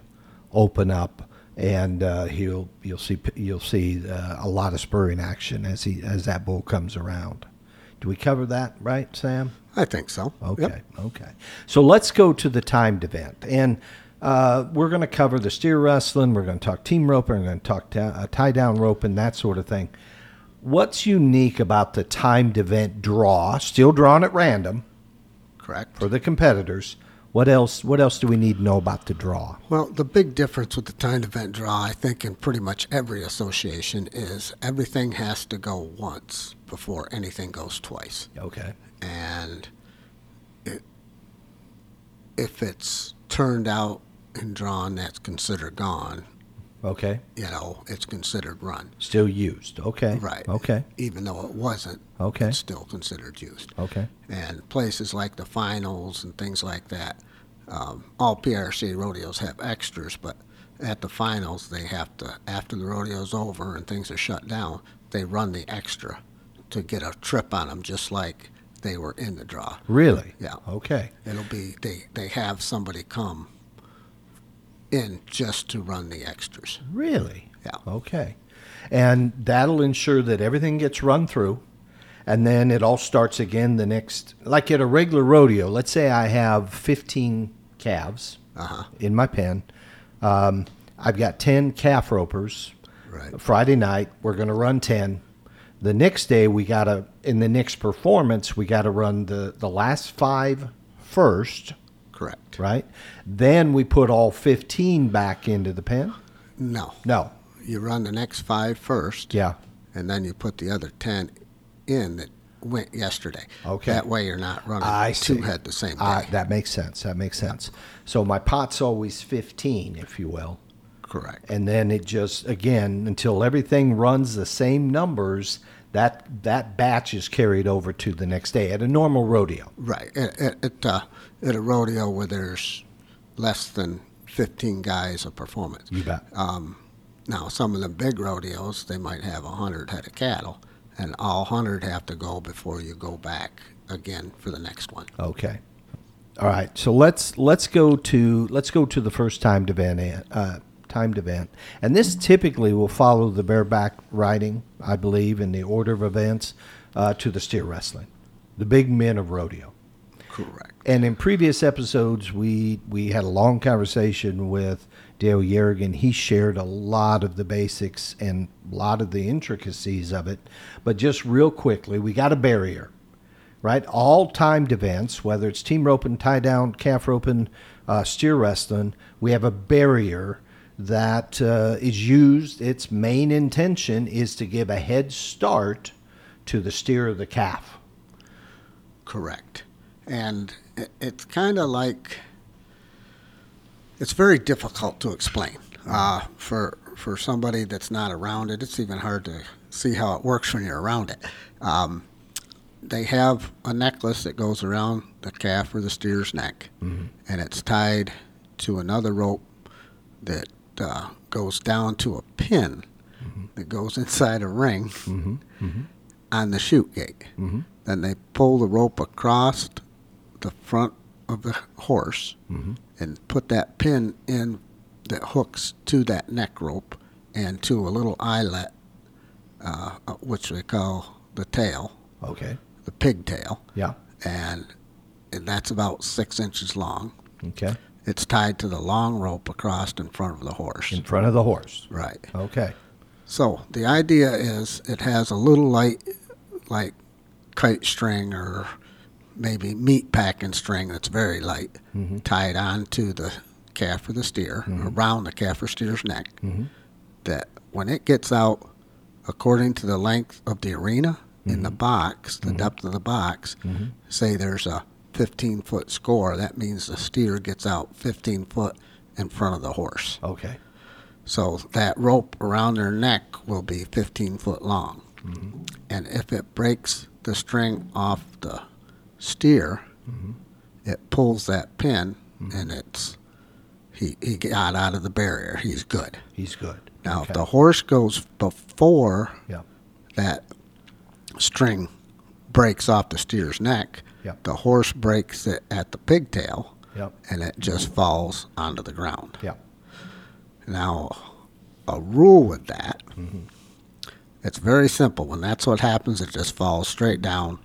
S1: open up, and uh, he'll you'll see you'll see uh, a lot of spurring action as he as that bull comes around. Do we cover that right, Sam?
S2: I think so.
S1: Okay,
S2: Yep.
S1: okay. So let's go to the timed event, and uh, we're going to cover the steer wrestling. We're going to talk team roping. We're going to talk ta- uh, tie down roping, that sort of thing. What's unique about the timed event draw? Still drawn at random
S2: Correct.
S1: for the competitors. What else? What else do we need to know about the draw?
S2: Well, the big difference with the timed event draw, I think, in pretty much every association is everything has to go once before anything goes twice.
S1: Okay.
S2: And it, if it's turned out and drawn, that's considered gone.
S1: Okay.
S2: You know, it's considered run.
S1: Still used. Okay.
S2: Right.
S1: Okay.
S2: Even though it wasn't,
S1: Okay.
S2: it's still considered used.
S1: Okay.
S2: And places like the finals and things like that, um, all PRC rodeos have extras, but at the finals they have to, after the rodeo's over and things are shut down, they run the extra to get a trip on them, just like they were in the draw.
S1: Really?
S2: Yeah.
S1: Okay.
S2: It'll be they they have somebody come in just to run the extras.
S1: Really?
S2: Yeah.
S1: Okay. And that'll ensure that everything gets run through and then it all starts again the next like at a regular rodeo. Let's say I have 15 calves
S2: Uh-huh.
S1: in my pen. Um, I've got 10 calf ropers.
S2: Right.
S1: Friday night, we're going to run 10. The next day, we got to, in the next performance, we got to run the, the last five first,
S2: Correct.
S1: right? Then we put all 15 back into the pen.
S2: No.
S1: No.
S2: You run the next five first,
S1: Yeah.
S2: and then you put the other 10 in that went yesterday.
S1: Okay.
S2: That way you're not running
S1: I
S2: two
S1: see.
S2: head the same day.
S1: Uh, that makes sense. That makes sense. So my pot's always 15, if you will.
S2: Correct.
S1: and then it just again until everything runs the same numbers that that batch is carried over to the next day at a normal rodeo
S2: Right. At, at, uh, at a rodeo where there's less than 15 guys a performance.
S1: you bet
S2: Um, now, some of the big rodeos, they might have 100 head of cattle, and all 100 have to go before you go back again for the next one.
S1: okay all right so let's let's go to let's go to the first timed event uh, timed event and this typically will follow the bareback riding i believe in the order of events uh, to the steer wrestling the big men of rodeo
S2: Correct.
S1: And in previous episodes, we we had a long conversation with Dale Yerrigan. He shared a lot of the basics and a lot of the intricacies of it. But just real quickly, we got a barrier, right? All timed events, whether it's team roping, tie down, calf roping, uh, steer wrestling, we have a barrier that uh, is used. Its main intention is to give a head start to the steer or the calf.
S2: Correct. And it's kind of like it's very difficult to explain uh, for for somebody that's not around it. It's even hard to see how it works when you're around it. Um, they have a necklace that goes around the calf or the steer's neck, and it's tied to another rope that uh, goes down to a pin that goes inside a ring on the chute gate. Then they pull the rope across the front of the horse and put that pin in that hooks to that neck rope and to a little eyelet, uh, uh, which they call the tail,
S1: Okay.
S2: the pigtail,
S1: Yeah.
S2: and, and that's about six inches long.
S1: Okay.
S2: It's tied to the long rope across in front of the horse.
S1: In front of the horse.
S2: Right.
S1: Okay.
S2: So the idea is it has a little light, like kite string or maybe meat packing string that's very light, mm-hmm. tied onto the calf or the steer, mm-hmm. around the calf or steer's neck. Mm-hmm. That when it gets out, according to the length of the arena in the box, the depth of the box, say there's a 15 foot score, that means the steer gets out 15 foot in front of the horse.
S1: Okay.
S2: So that rope around their neck will be 15 foot long. And if it breaks the string off the steer, mm-hmm. it pulls that pin mm-hmm. and it's he, he got out of the barrier. He's good.
S1: He's good.
S2: Now,
S1: okay.
S2: if the horse goes before
S1: yeah.
S2: that string breaks off the steer's neck, the horse breaks it at the pigtail and it just falls onto the ground.
S1: Yeah.
S2: Now, a rule with that, mm-hmm. it's very simple. When that's what happens, it just falls straight down.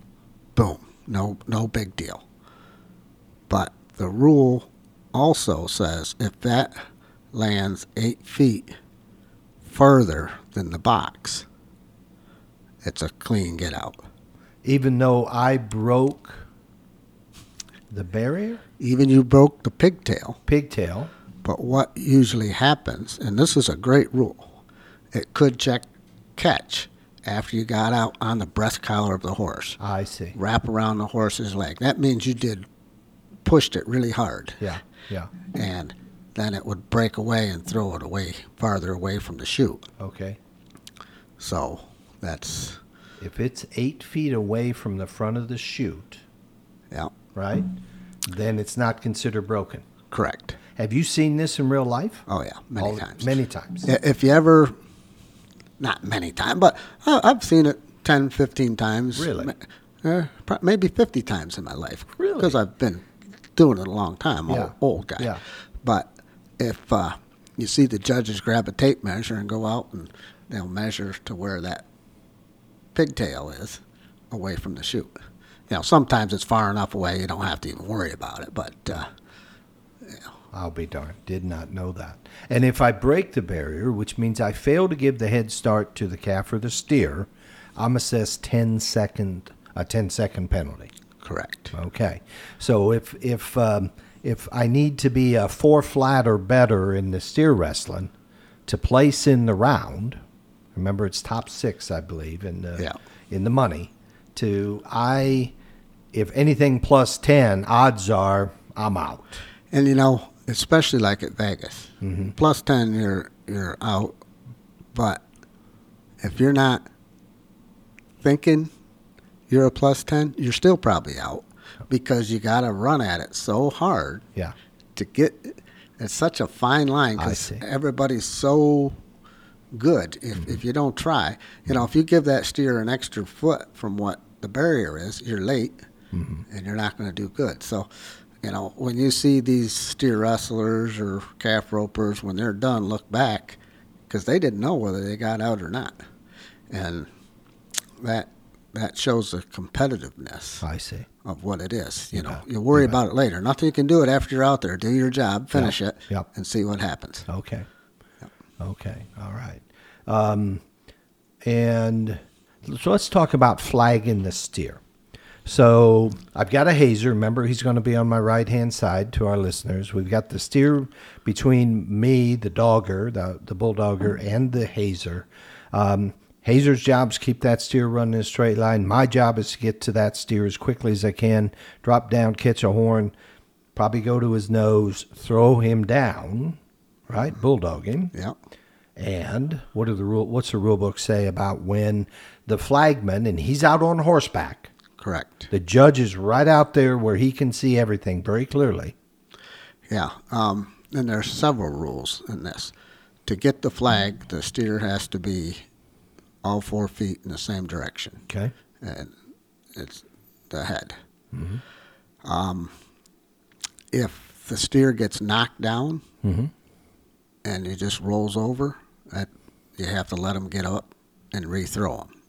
S2: Boom. No, no big deal. But the rule also says if that lands eight feet further than the box, it's a clean get out.
S1: Even though I broke the barrier,
S2: Even you broke the pigtail,
S1: pigtail.
S2: But what usually happens, and this is a great rule, it could check catch after you got out on the breast collar of the horse.
S1: I see.
S2: Wrap around the horse's leg. That means you did pushed it really hard.
S1: Yeah. Yeah.
S2: And then it would break away and throw it away farther away from the chute.
S1: Okay.
S2: So that's
S1: If it's eight feet away from the front of the chute,
S2: yeah,
S1: right, then it's not considered broken.
S2: correct.
S1: Have you seen this in real life?
S2: Oh yeah, many
S1: All-
S2: times.
S1: Many times.
S2: If you ever, not many times, but I- I've seen it 10, 15 times.
S1: Really?
S2: Uh, maybe 50 times in my life.
S1: Really?
S2: Because I've been doing it a long time,
S1: Yeah.
S2: old, old guy.
S1: Yeah.
S2: But if uh, you see the judges grab a tape measure and go out and they'll measure to where that pigtail is away from the chute. You know, sometimes it's far enough away you don't have to even worry about it, but uh,
S1: I'll be darned. Did not know that. And if I break the barrier, which means I fail to give the head start to the calf or the steer, I'm assessed 10 second a 10 second penalty.
S2: correct.
S1: Okay. So if if um, if I need to be a four flat or better in the steer wrestling to place in the round, remember it's top six, I believe, in the
S2: Yeah.
S1: in the money. To I, if anything plus ten, odds are I'm out.
S2: And you know, especially like at Vegas, mm-hmm. plus ten, you're you're out. But if you're not thinking you're a plus ten, you're still probably out because you got to run at it so hard
S1: Yeah.
S2: to get. It's such a fine line because everybody's so good. If mm-hmm. if you don't try, you know, if you give that steer an extra foot from what the barrier is, you're late, mm-hmm. and you're not going to do good. So, you know, when you see these steer wrestlers or calf ropers, when they're done, look back because they didn't know whether they got out or not, and that that shows the competitiveness
S1: I see.
S2: of what it is. You,
S1: You
S2: know, you worry
S1: bet.
S2: about it later. Nothing you can do it after you're out there. Do your job, finish
S1: Yep.
S2: it,
S1: Yep.
S2: and see what happens.
S1: Okay. Okay. All right. Um, and so let's talk about flagging the steer. So I've got a hazer. Remember, he's going to be on my right hand side to our listeners. We've got the steer between me, the dogger, the, the bulldogger, and the hazer. Um, hazer's job is keep that steer running in a straight line. My job is to get to that steer as quickly as I can, drop down, catch a horn, probably go to his nose, throw him down, right? Bulldog him.
S2: Yeah.
S1: And what are the rule? What's the rule book say about when the flagman and he's out on horseback?
S2: Correct.
S1: The judge is right out there where he can see everything very clearly.
S2: Yeah. Um, and are several rules in this. To get the flag, the steer has to be all four feet in the same direction,
S1: Okay.
S2: and it's the head. Um, if the steer gets knocked down
S1: Mhm.
S2: and he just rolls over, that you have to let him get up and rethrow him.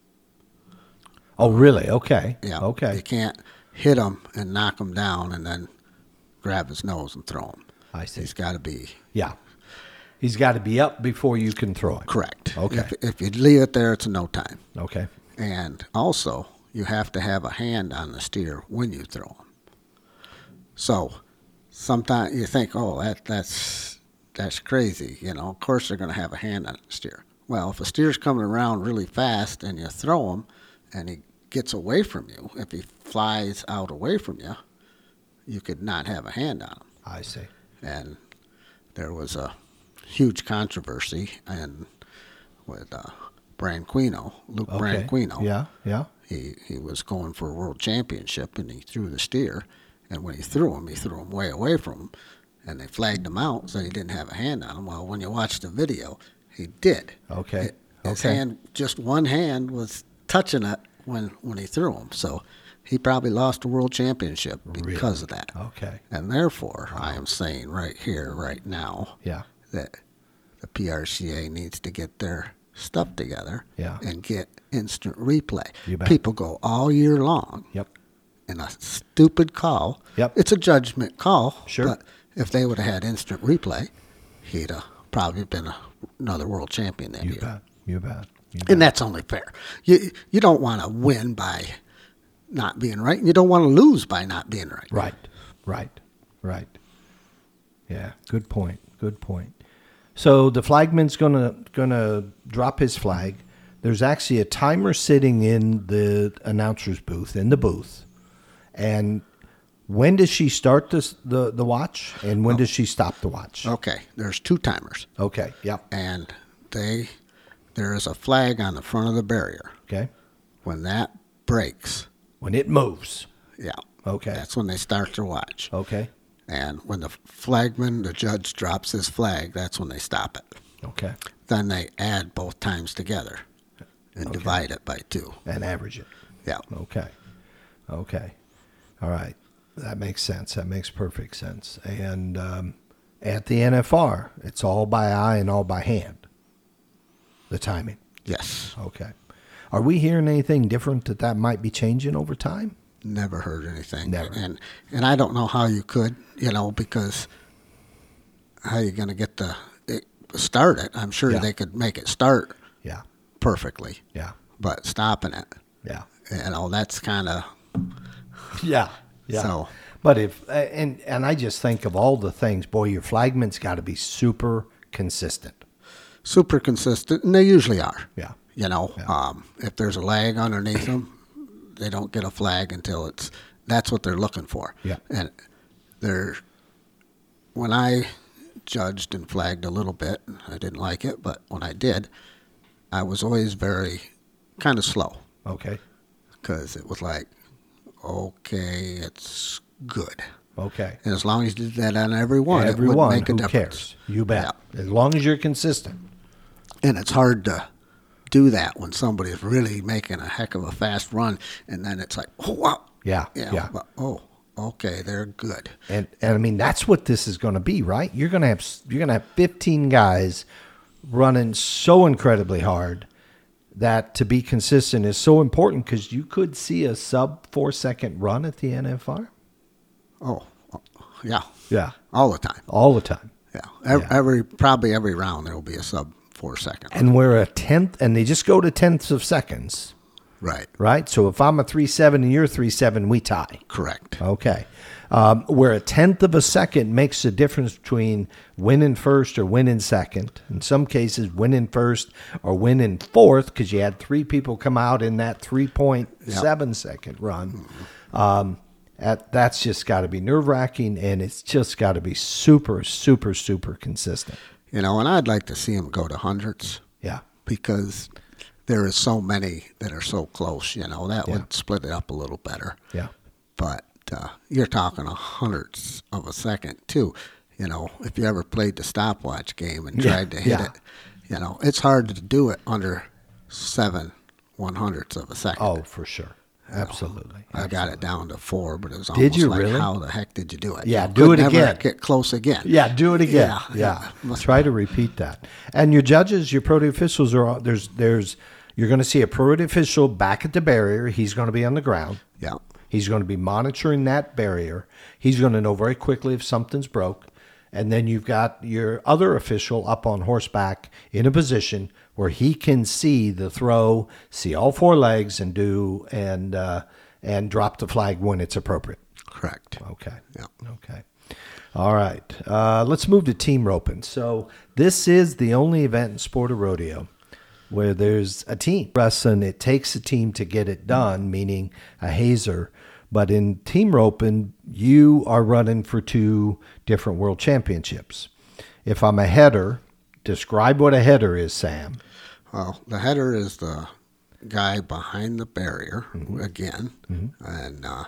S1: Oh, really? Okay.
S2: Yeah.
S1: Okay.
S2: You can't hit him and knock him down and then grab his nose and throw him.
S1: I see.
S2: He's got to be
S1: Yeah. He's got to be up before you can throw him.
S2: correct.
S1: Okay.
S2: If, if you leave it there, it's no time.
S1: Okay.
S2: And also, you have to have a hand on the steer when you throw him. So, sometimes you think, oh, that that's that's crazy. You know, of course they're going to have a hand on the steer. Well, if a steer's coming around really fast and you throw him, and he gets away from you, if he flies out away from you, you could not have a hand on him.
S1: I see.
S2: And there was a huge controversy and with uh, Branquinho, Luke
S1: Okay.
S2: Branquinho
S1: Yeah. Yeah.
S2: he he was going for a world championship and he threw the steer and when he threw him he threw him way away from him and they flagged him out so he didn't have a hand on him well when you watch the video he did
S1: Okay.
S2: his
S1: Okay.
S2: hand just one hand was touching it when when he threw him so he probably lost a world championship because of that
S1: Okay.
S2: and therefore i am saying right here right now
S1: Yeah.
S2: that the PRCA needs to get their stuff together
S1: Yeah.
S2: and get instant replay.
S1: You bet.
S2: People go all year long
S1: Yep.
S2: in a stupid call.
S1: Yep.
S2: It's a judgment call.
S1: Sure.
S2: But if they would have had instant replay, he'd have probably been a, another world champion that year.
S1: You
S2: year.
S1: bet. You bet. You.
S2: And that's only fair. You you don't want to win by not being right, and you don't want to lose by not being right.
S1: Right, right, right. Yeah, good point. Good point. So the flagman's gonna gonna drop his flag. There's actually a timer sitting in the announcer's booth in the booth, and when does she start this the the watch, and when oh. does she stop the watch?
S2: Okay. There's two timers,
S1: Okay. Yep.
S2: and they there is a flag on the front of the barrier.
S1: Okay.
S2: When that breaks,
S1: When it moves.
S2: yeah,
S1: Okay.
S2: that's when they start their watch.
S1: Okay.
S2: And when the flagman, the judge, drops his flag, that's when they stop it.
S1: Okay.
S2: Then they add both times together and
S1: Okay.
S2: divide it by two.
S1: And average it.
S2: Yeah.
S1: Okay. Okay. All right. That makes sense. That makes perfect sense. And um, At the NFR, it's all by eye and all by hand. The timing.
S2: Yes.
S1: Okay. Are we hearing anything different that that might be changing over time?
S2: Never heard anything.
S1: Never.
S2: And and I don't know how you could, you know, because how you going to get the it, start it? I'm sure
S1: Yeah.
S2: they could make it start
S1: Yeah.
S2: perfectly,
S1: Yeah.
S2: but stopping it,
S1: Yeah.
S2: you know, that's kind of
S1: Yeah. Yeah.
S2: So-
S1: but if and and I just think of all the things, boy, your flagman's got to be super consistent.
S2: Super consistent, and they usually are.
S1: Yeah.
S2: You know, um, if there's a lag underneath them, they don't get a flag until it's that's what they're looking for.
S1: Yeah.
S2: And they're when I judged and flagged a little bit, I didn't like it, but when I did, I was always very kind of slow
S1: Okay.
S2: because it was like, okay, it's good.
S1: Okay.
S2: And as long as you did that on every one, it would
S1: Everyone
S2: make a
S1: who cares. You bet. As long as you're consistent.
S2: And it's hard to do that when somebody is really making a heck of a fast run, and then it's like, oh wow,
S1: Yeah. Yeah.
S2: but, oh, okay, they're good.
S1: And and I mean that's what this is going to be, right? You're going to have you're going to have 15 guys running so incredibly hard that to be consistent is so important because you could see a sub four second run at the NFR.
S2: Oh, oh, yeah,
S1: Yeah,
S2: all the time.
S1: all the time.
S2: Yeah, every,
S1: Yeah.
S2: every probably every round there will be a sub four second.
S1: And we're a tenth, and they just go to tenths of seconds,
S2: right,
S1: right? So if I'm a three seven and you're three seven, we tie.
S2: correct.
S1: Okay. Um, where a tenth of a second makes a difference between winning first or winning second. In some cases, winning first or winning fourth because you had three people come out in that 3.7 second run. Um, at, that's just got to be nerve wracking and it's just got to be super, super, super consistent.
S2: You know, and I'd like to see them go to hundreds
S1: Yeah.
S2: because there is so many that are so close. You know, that
S1: Yeah.
S2: would split it up a little better.
S1: Yeah.
S2: but uh, you're talking a hundredths of a second too. You know, if you ever played the stopwatch game and
S1: Yeah,
S2: tried to hit
S1: yeah.
S2: it, you know, it's hard to do it under seven one hundredths of a second.
S1: Oh, for sure. Absolutely.
S2: I got it down to four, but it was
S1: Did
S2: almost
S1: you
S2: like,
S1: really?
S2: how the heck did you do it?
S1: Yeah,
S2: You
S1: do it again.
S2: Get close again.
S1: Yeah, do it again.
S2: Yeah,
S1: Yeah,
S2: yeah.
S1: Try to repeat that. And your judges, your pro officials are all- there's there's you're going to see a pro official back at the barrier. He's going to be on the ground.
S2: Yeah.
S1: He's going to be monitoring that barrier. He's going to know very quickly if something's broke. And then you've got your other official up on horseback in a position where he can see the throw, see all four legs, and do and uh, and drop the flag when it's appropriate.
S2: Correct.
S1: Okay.
S2: Yeah.
S1: Okay. All right. Uh, let's move to team roping. So this is the only event in sport of rodeo where there's a team. Wrestling, it takes a team to get it done, meaning a hazer. But in team roping, you are running for two different world championships. If I'm a header, describe what a header is, Sam.
S2: Well, the header is the guy behind the barrier
S1: Mm-hmm.
S2: again, and uh,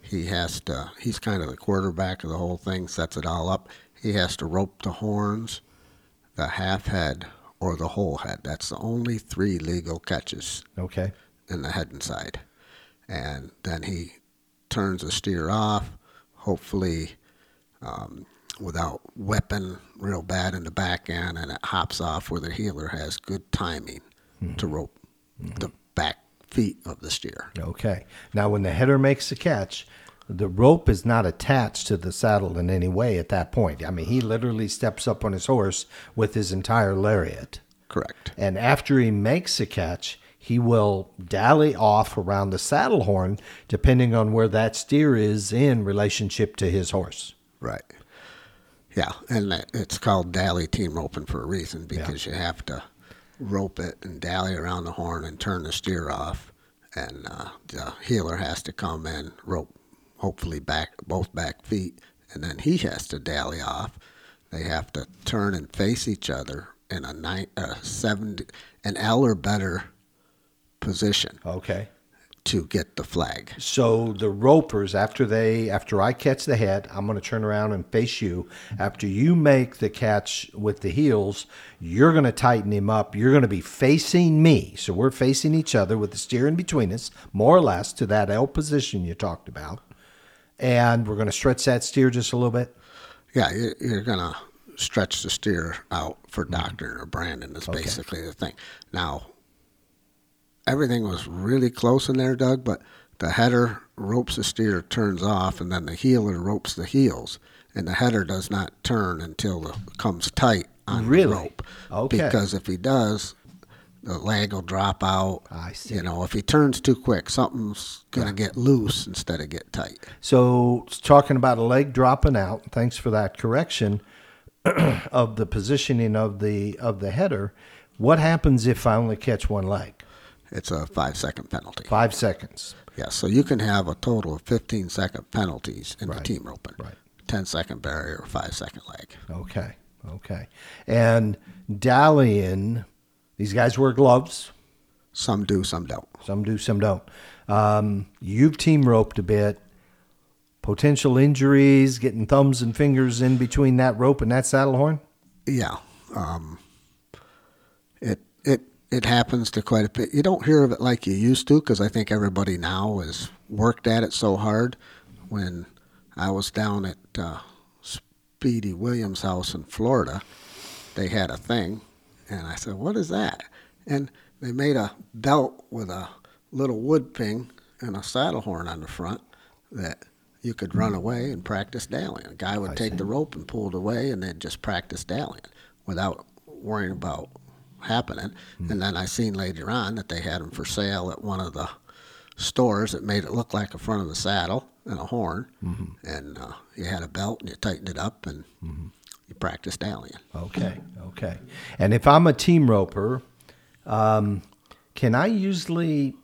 S2: he has to. He's kind of the quarterback of the whole thing. Sets it all up. He has to rope the horns, the half head, or the whole head. That's the only three legal catches
S1: Okay.
S2: in the head and side, and then he turns the steer off. Hopefully. Um, without weapon real bad in the back end, and it hops off where the heeler has good timing to mm-hmm. rope mm-hmm. the back feet of the steer.
S1: Okay. Now, when the header makes the catch, the rope is not attached to the saddle in any way at that point. I mean, he literally steps up on his horse with his entire lariat.
S2: Correct.
S1: And after he makes the catch, he will dally off around the saddle horn, depending on where that steer is in relationship to his horse.
S2: Right. Yeah, and it's called dally team roping for a reason because you have to rope it and dally around the horn and turn the steer off, and uh, the heeler has to come in rope, hopefully back both back feet, and then he has to dally off. They have to turn and face each other in a nine, uh, seven, an L or better position
S1: Okay.
S2: To get the flag.
S1: So the ropers, after they, after I catch the head, I'm going to turn around and face you. After you make the catch with the heels, you're going to tighten him up. You're going to be facing me. So we're facing each other with the steer in between us, more or less to that L position you talked about. And we're going to stretch that steer just a little bit.
S2: Yeah, you- you're gonna stretch the steer out for mm-hmm. doctor or Brandon. Is basically the thing. Now, everything was really close in there, Doug, but the header ropes the steer, turns off, and then the heeler ropes the heels, and the header does not turn until it comes tight on
S1: Really?
S2: the rope.
S1: Okay.
S2: Because if he does, the leg will drop out.
S1: I see.
S2: You know, if he turns too quick, something's gonna get loose instead of get tight.
S1: So, talking about a leg dropping out, thanks for that correction of the positioning of the of the header. What happens if I only catch one leg?
S2: It's a five second penalty.
S1: Five seconds.
S2: Yeah, so you can have a total of 15 second penalties in
S1: Right,
S2: the team roping.
S1: right.
S2: 10 second barrier, 5 second leg.
S1: Okay. Okay. And dallying, these guys wear gloves.
S2: Some do, some don't.
S1: Some do, some don't. Um, you've team roped a bit. Potential injuries, getting thumbs and fingers in between that rope and that saddle horn.
S2: Yeah. Um, it happens to quite a bit. You don't hear of it like you used to because I think everybody now has worked at it so hard. When I was down at uh, Speedy Williams' house in Florida, they had a thing, and I said, "What is that?" And they made a belt with a little wood ping and a saddle horn on the front that you could run away and practice dallying. A guy would
S1: I
S2: take
S1: see.
S2: the rope and pull it away, and then just practice dallying without worrying about happening.
S1: Hmm.
S2: And then I seen later on that they had them for sale at one of the stores that made it look like the front of the saddle and a horn.
S1: Mm-hmm.
S2: And uh, you had a belt and you tightened it up and
S1: Mm-hmm.
S2: you practiced dallying.
S1: Okay, okay. And if I'm a team roper, um, can I usually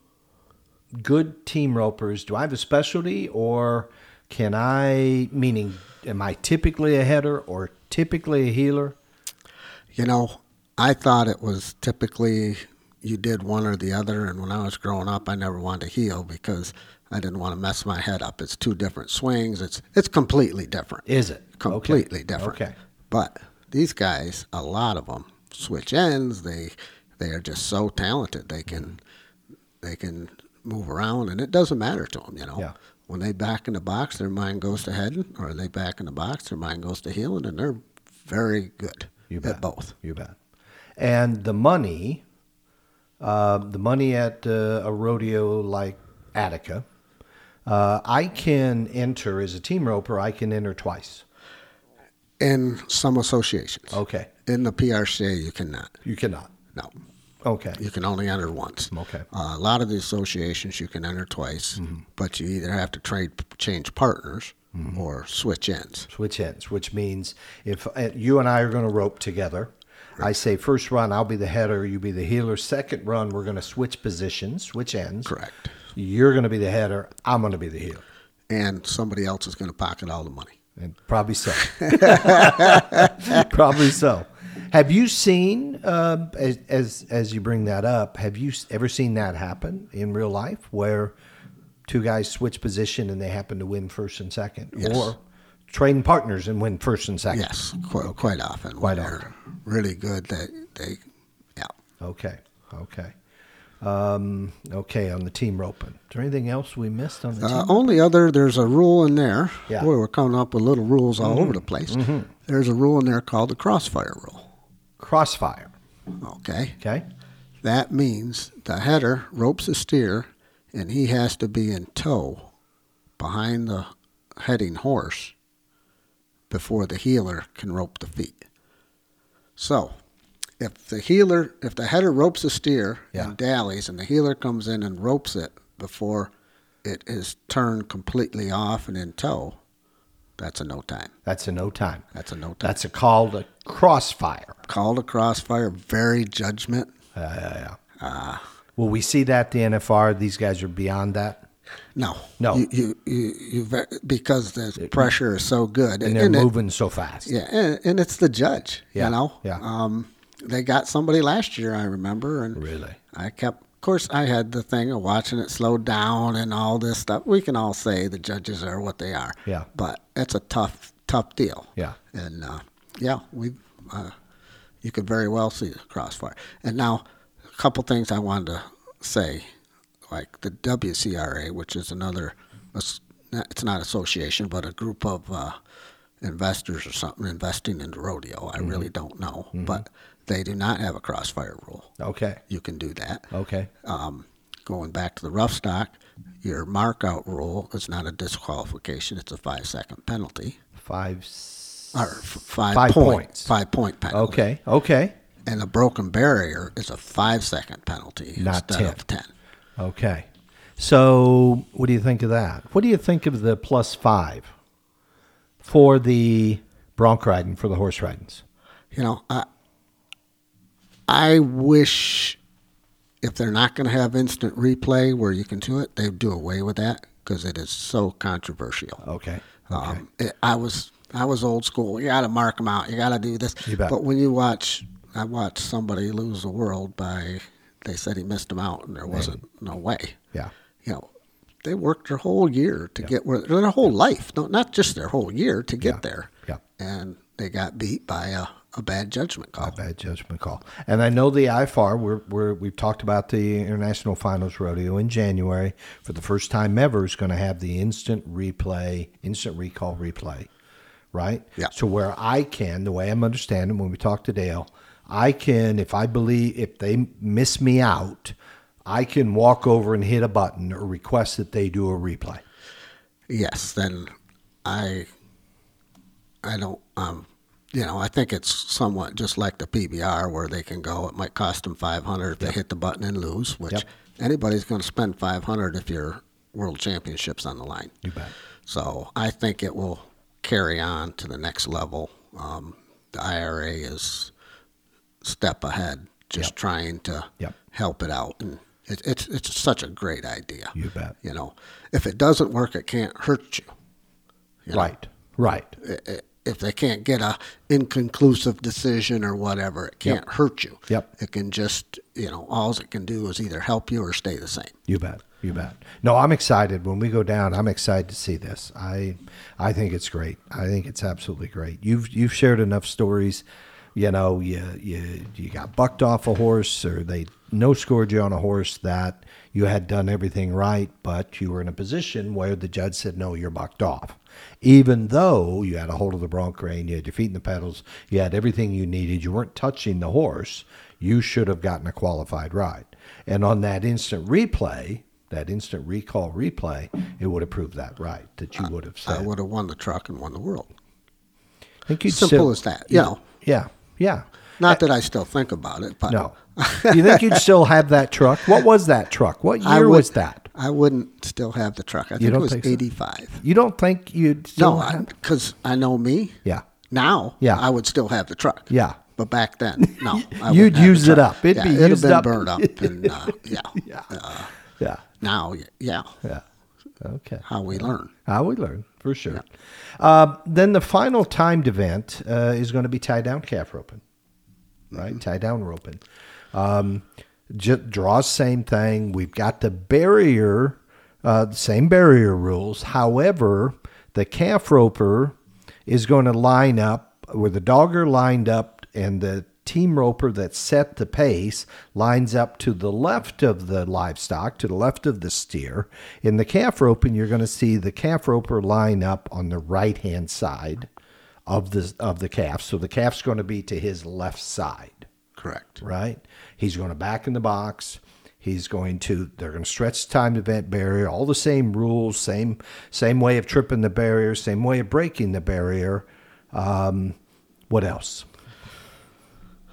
S1: good team ropers? Do I have a specialty, or can I? Meaning, am I typically a header or typically a heeler?
S2: You know, I thought it was typically you did one or the other. And when I was growing up, I never wanted to heel because I didn't want to mess my head up. It's two different swings. It's it's completely different.
S1: Is it Okay.
S2: completely different.
S1: Okay.
S2: But these guys, a lot of them switch ends. They they are just so talented. They can they can move around, and it doesn't matter to them. You know.
S1: Yeah.
S2: When they back in the box, their mind goes to heading, or they back in the box, their mind goes to heeling, and they're very good
S1: You
S2: at
S1: bet.
S2: both.
S1: You bet. And the money, uh, the money at uh, a rodeo like Attica, uh, I can enter as a team roper. I can enter twice.
S2: In some associations.
S1: Okay,
S2: In the PRCA, you cannot.
S1: you cannot.
S2: No,
S1: Okay,
S2: you can only enter once.
S1: Okay.
S2: Uh, a lot of the associations you can enter twice,
S1: Mm-hmm.
S2: but you either have to trade change partners
S1: Mm-hmm.
S2: or switch ends.
S1: switch ends, which means if uh, you and I are going to rope together, I say first run I'll be the header, you be the heeler. Second run we're going to switch positions, switch ends.
S2: Correct.
S1: You're going to be the header. I'm going to be the heeler.
S2: And somebody else is going to pocket all the money.
S1: And probably so. probably so. Have you seen, um, as, as as you bring that up, have you ever seen that happen in real life, where two guys switch position and they happen to win first and second,
S2: Yes.
S1: or trading partners and win first and second?
S2: Yes, quite, quite often.
S1: Quite
S2: they're really good. They, they, yeah.
S1: Okay. Okay. Um, okay. On the team roping, is there anything else we missed on the
S2: Uh,
S1: team?
S2: only other, there's a rule in there.
S1: Yeah. Mm-hmm.
S2: Boy, we're coming up with little rules all over the place. There's a rule in there called the crossfire rule.
S1: Crossfire.
S2: Okay.
S1: Okay.
S2: That means the header ropes a steer, and he has to be in tow behind the heading horse before the heeler can rope the feet. So, if the heeler, if the header ropes a steer
S1: Yeah.
S2: and dallies, and the heeler comes in and ropes it before it is turned completely off and in tow, that's a no time.
S1: That's a no time.
S2: That's a no time.
S1: That's a call to crossfire.
S2: called a crossfire. Very judgment.
S1: Yeah, yeah, yeah. Ah. Will we see that the NFR? These guys are beyond that,
S2: No,
S1: No.
S2: You, you, you, you because the pressure is so good,
S1: and they're
S2: and it-
S1: moving so fast.
S2: yeah, and, and it's the judge.
S1: Yeah,
S2: You know,
S1: yeah.
S2: Um, they got somebody last year, I remember, and
S1: Really?
S2: I kept. Of course, I had the thing of watching it slow down and all this stuff. We can all say the judges are what they are.
S1: Yeah.
S2: But it's a tough, tough deal.
S1: Yeah.
S2: And uh, yeah, we, uh, you could very well see the crossfire. And now, a couple things I wanted to say, like the WCRA, which is another, it's not association, but a group of uh, investors or something investing in the rodeo. I really
S1: Mm-hmm.
S2: don't know, but they do not have a crossfire rule.
S1: Okay.
S2: You can do that.
S1: Okay.
S2: Um, going back to the rough stock, your mark out rule is not a disqualification; it's a five second penalty
S1: Five.
S2: or f- five,
S1: Five
S2: point,
S1: points.
S2: five point penalty.
S1: Okay. Okay.
S2: And a broken barrier is a five second penalty
S1: Not
S2: instead
S1: 10.
S2: of ten.
S1: Okay. So, what do you think of that? What do you think of the plus five for the bronc riding for the horse ridings?
S2: You know, I I wish if they're not going to have instant replay where you can do it, they'd do away with that because it is so controversial.
S1: Okay. Okay.
S2: Um, it, I was I was old school. You got to mark them out. You got to do this.
S1: You bet.
S2: But when you watch, I watched somebody lose the world by they said he missed them out, and there wasn't no way.
S1: yeah.
S2: You know, they worked their whole year to get where their whole life, no, not just their whole year to get
S1: Yeah.
S2: there.
S1: Yeah.
S2: And they got beat by a, a bad judgment call.
S1: A bad judgment call. And I know the IFR, We're, we're we've talked about the International Finals Rodeo in January for the first time ever is going to have the instant replay, instant recall replay, right?
S2: Yeah.
S1: So where I can, the way I'm understanding when we talk to Dale, I can if I believe if they miss me out, I can walk over and hit a button or request that they do a replay.
S2: yes, then I I don't um you know, I think it's somewhat just like the PBR where they can go. It might cost them five hundred if they hit the button and lose, which
S1: Yep.
S2: anybody's going to spend five hundred if your world championships on the line.
S1: You bet.
S2: So I think it will carry on to the next level. Um, the IPRA is step ahead, just
S1: Yep.
S2: trying to
S1: Yep.
S2: help it out, and it, it's it's such a great idea.
S1: You bet.
S2: You know, if it doesn't work, it can't hurt you. you know.
S1: Right. Right.
S2: I- i- If they can't get a inconclusive decision or whatever, it can't hurt you.
S1: Yep.
S2: It can just, you know, all it can do is either help you or stay the same.
S1: You bet. You bet. No, I'm excited. When we go down, I'm excited to see this. I I think it's great. I think it's absolutely great. You've you've shared enough stories. You know, you you you got bucked off a horse, or they no scored you on a horse that you had done everything right, but you were in a position where the judge said no, you're bucked off. Even though you had a hold of the bronc rein, you had your feet in the pedals, you had everything you needed, you weren't touching the horse, you should have gotten a qualified ride. And on that instant replay, that instant recall replay, it would have proved that right that you would have
S2: I would have won the truck and won the world.
S1: I think you'd
S2: Simple
S1: still-
S2: as that. You know,
S1: Yeah, yeah.
S2: not that I still think about it, but
S1: No. you think you'd still have that truck? What was that truck? What year
S2: would-
S1: was that?
S2: I wouldn't still have the truck. I think it was
S1: think so?
S2: 85.
S1: You don't think you'd still
S2: No, because I, know me.
S1: Yeah.
S2: Now,
S1: Yeah.
S2: I would still have the truck.
S1: Yeah.
S2: But back then, no. I
S1: You'd
S2: wouldn't have the
S1: use it up. It'd
S2: yeah,
S1: be
S2: it'd
S1: used
S2: have been
S1: up.
S2: burned up. And, uh, yeah.
S1: Yeah.
S2: Uh,
S1: Yeah.
S2: now, yeah,
S1: Yeah. Okay.
S2: how we learn.
S1: How we learn, for sure. Uh, then the final timed event uh, is going to be tie down calf roping, right? Tie down roping. Um, j- draws, same thing. We've got the barrier, uh, same barrier rules. However, the calf roper is going to line up where the dogger lined up and the team roper that set the pace lines up to the left of the livestock, to the left of the steer. In the calf roping, you're going to see the calf roper line up on the right hand side of the of the calf. So the calf's going to be to his left side
S2: Correct.
S1: right? He's going to back in the box. He's going to. They're going to stretch the time event barrier. All the same rules, same same way of tripping the barrier, same way of breaking the barrier. Um, what else?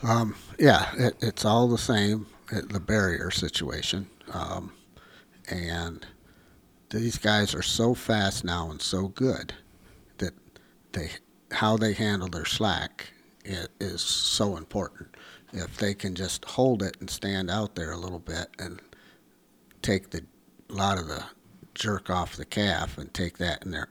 S2: Um, yeah, it, it's all the same, it, the barrier situation. Um, and these guys are so fast now and so good that they how they handle their slack i- is so important. If they can just hold it and stand out there a little bit and take the lot of the jerk off the calf and take that in their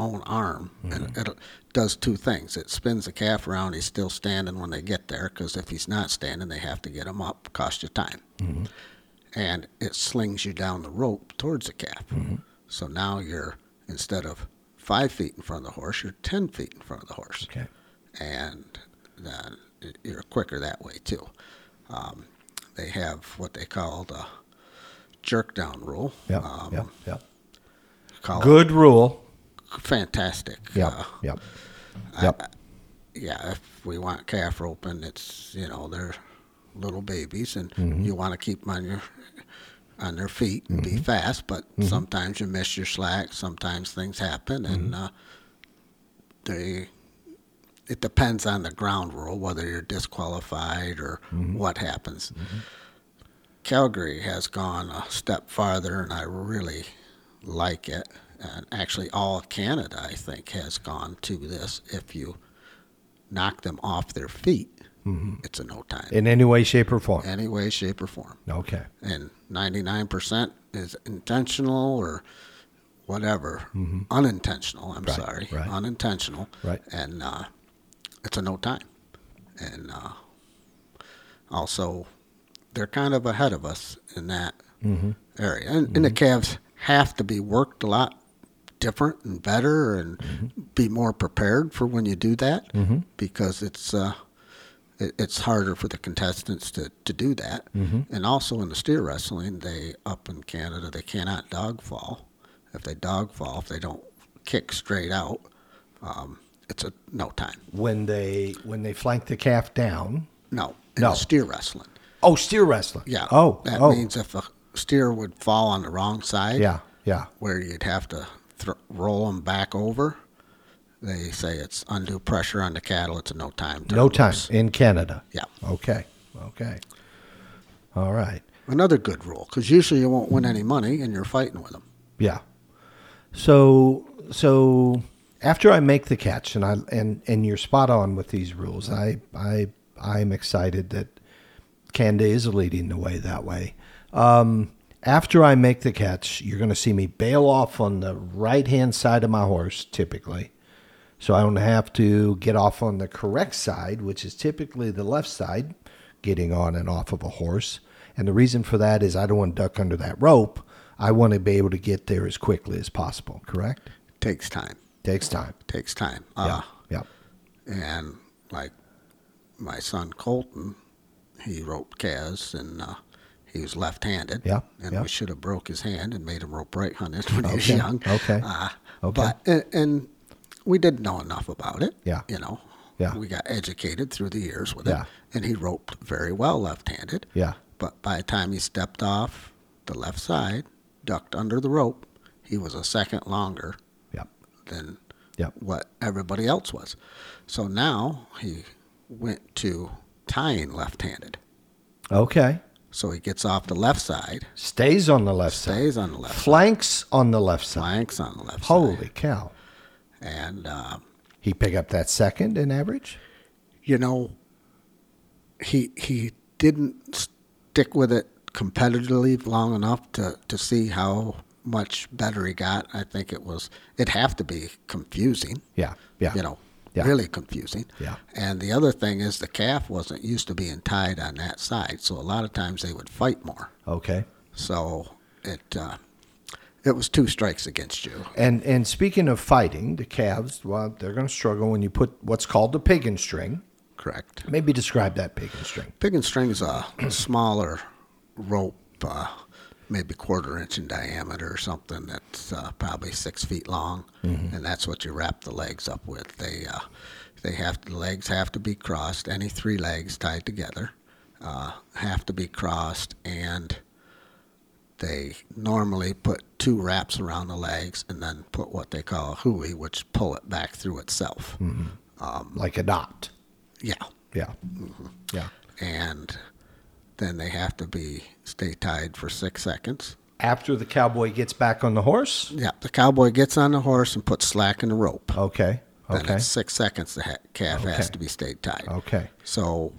S2: own arm, and it does two things. It spins the calf around. He's still standing when they get there because if he's not standing, they have to get him up. Cost you time. And it slings you down the rope towards the calf. So now you're instead of five feet in front of the horse, you're ten feet in front of the horse
S1: Okay.
S2: and then you're quicker that way too. Um, they have what they call the jerk down rule.
S1: Yep.
S2: Um,
S1: yep. Yep.
S2: call it
S1: Good rule.
S2: Fantastic.
S1: Yeah.
S2: Uh,
S1: yep. Yep.
S2: yeah, if we want calf roping, it's you know they're little babies, and
S1: Mm-hmm.
S2: you want to keep them on your on their feet and
S1: Mm-hmm.
S2: be fast. But sometimes you miss your slack. Sometimes things happen, and
S1: Mm-hmm.
S2: uh, they. It depends on the ground rule whether you're disqualified or
S1: Mm-hmm.
S2: what happens. Calgary has gone a step farther, and I really like it. And actually, all of Canada, I think, has gone to this. If you knock them off their feet, it's a no time.
S1: In any way, shape, or form.
S2: Any way, shape, or form.
S1: Okay.
S2: And 99% is intentional or whatever. Unintentional, I'm
S1: Right,
S2: sorry.
S1: right.
S2: Unintentional.
S1: Right.
S2: And uh, it's a no time. And uh, also, they're kind of ahead of us in that
S1: Mm-hmm.
S2: area. And, and the calves have to be worked a lot different and better and
S1: Mm-hmm.
S2: be more prepared for when you do that because it's uh, it, it's harder for the contestants to, to do that.
S1: Mm-hmm.
S2: And also in the steer wrestling, they up in Canada they cannot dog fall. If they dog fall, if they don't kick straight out, um, it's a no time.
S1: When they when they flank the calf down.
S2: No, in
S1: No.
S2: the steer wrestling.
S1: Oh, steer wrestling.
S2: Yeah.
S1: Oh.
S2: that
S1: oh.
S2: means if a steer would fall on the wrong side.
S1: Yeah. Yeah.
S2: where you'd have to thr roll them back over. They say it's undue pressure on the cattle. It's a no time.
S1: No
S2: turn
S1: time in Canada.
S2: Yeah.
S1: Okay. Okay. All right.
S2: Another good rule because usually you won't win any money and you're fighting with them.
S1: Yeah. So so after I make the catch and I and and you're spot on with these rules. I I I'm excited that Canada is leading the way that way. Um, after I make the catch, you're going to see me bail off on the right hand side of my horse, typically. So I don't have to get off on the correct side, which is typically the left side, getting on and off of a horse. And the reason for that is I don't want to duck under that rope. I want to be able to get there as quickly as possible, correct?
S2: Takes time.
S1: Takes time.
S2: Takes time.
S1: Yeah.
S2: Uh,
S1: yeah.
S2: And like my son Colton, he roped Kaz and uh, he was left-handed.
S1: Yeah,
S2: And
S1: yeah.
S2: we should have broke his hand and made him rope right-handed when he was young.
S1: okay,
S2: Uh,
S1: okay.
S2: But and, and we didn't know enough about it.
S1: Yeah.
S2: You know.
S1: Yeah.
S2: We got educated through the years with
S1: Yeah.
S2: it, and he roped very well left-handed.
S1: Yeah.
S2: But by the time he stepped off the left side, ducked under the rope, he was a second longer
S1: Yep.
S2: than
S1: Yep.
S2: what everybody else was. So now he went to tying left-handed.
S1: Okay.
S2: So he gets off the left side,
S1: Stays on the left side.
S2: stays on the left,
S1: Flanks on the left side.
S2: flanks on the left
S1: Holy
S2: side,
S1: cow.
S2: and uh,
S1: He pick up that second in average?
S2: you know, he he didn't stick with it competitively long enough to to see how much better he got. I think it was it'd have to be confusing.
S1: Yeah. Yeah.
S2: you know,
S1: Yeah.
S2: really confusing.
S1: Yeah.
S2: And the other thing is the calf wasn't used to being tied on that side, so a lot of times they would fight more.
S1: Okay.
S2: So it uh, it was two strikes against you.
S1: And and speaking of fighting, the calves, well, they're going to struggle when you put what's called the piggin string.
S2: Correct.
S1: Maybe describe that piggin string.
S2: Piggin string is a smaller rope, uh, maybe quarter inch in diameter or something that's uh, probably six feet long, and that's what you wrap the legs up with. They uh, they have the legs have to be crossed. Any three legs tied together uh, have to be crossed, and they normally put two wraps around the legs and then put what they call a hooey, which pull it back through itself.
S1: Like a knot.
S2: Yeah,
S1: Yeah. Yeah.
S2: and then they have to be stay tied for six seconds.
S1: After the cowboy gets back on the horse.
S2: Yeah, the cowboy gets on the horse and puts slack in the rope.
S1: Okay.
S2: Then
S1: Okay.
S2: it's six seconds the ha- calf has to be stayed tied.
S1: Okay.
S2: So,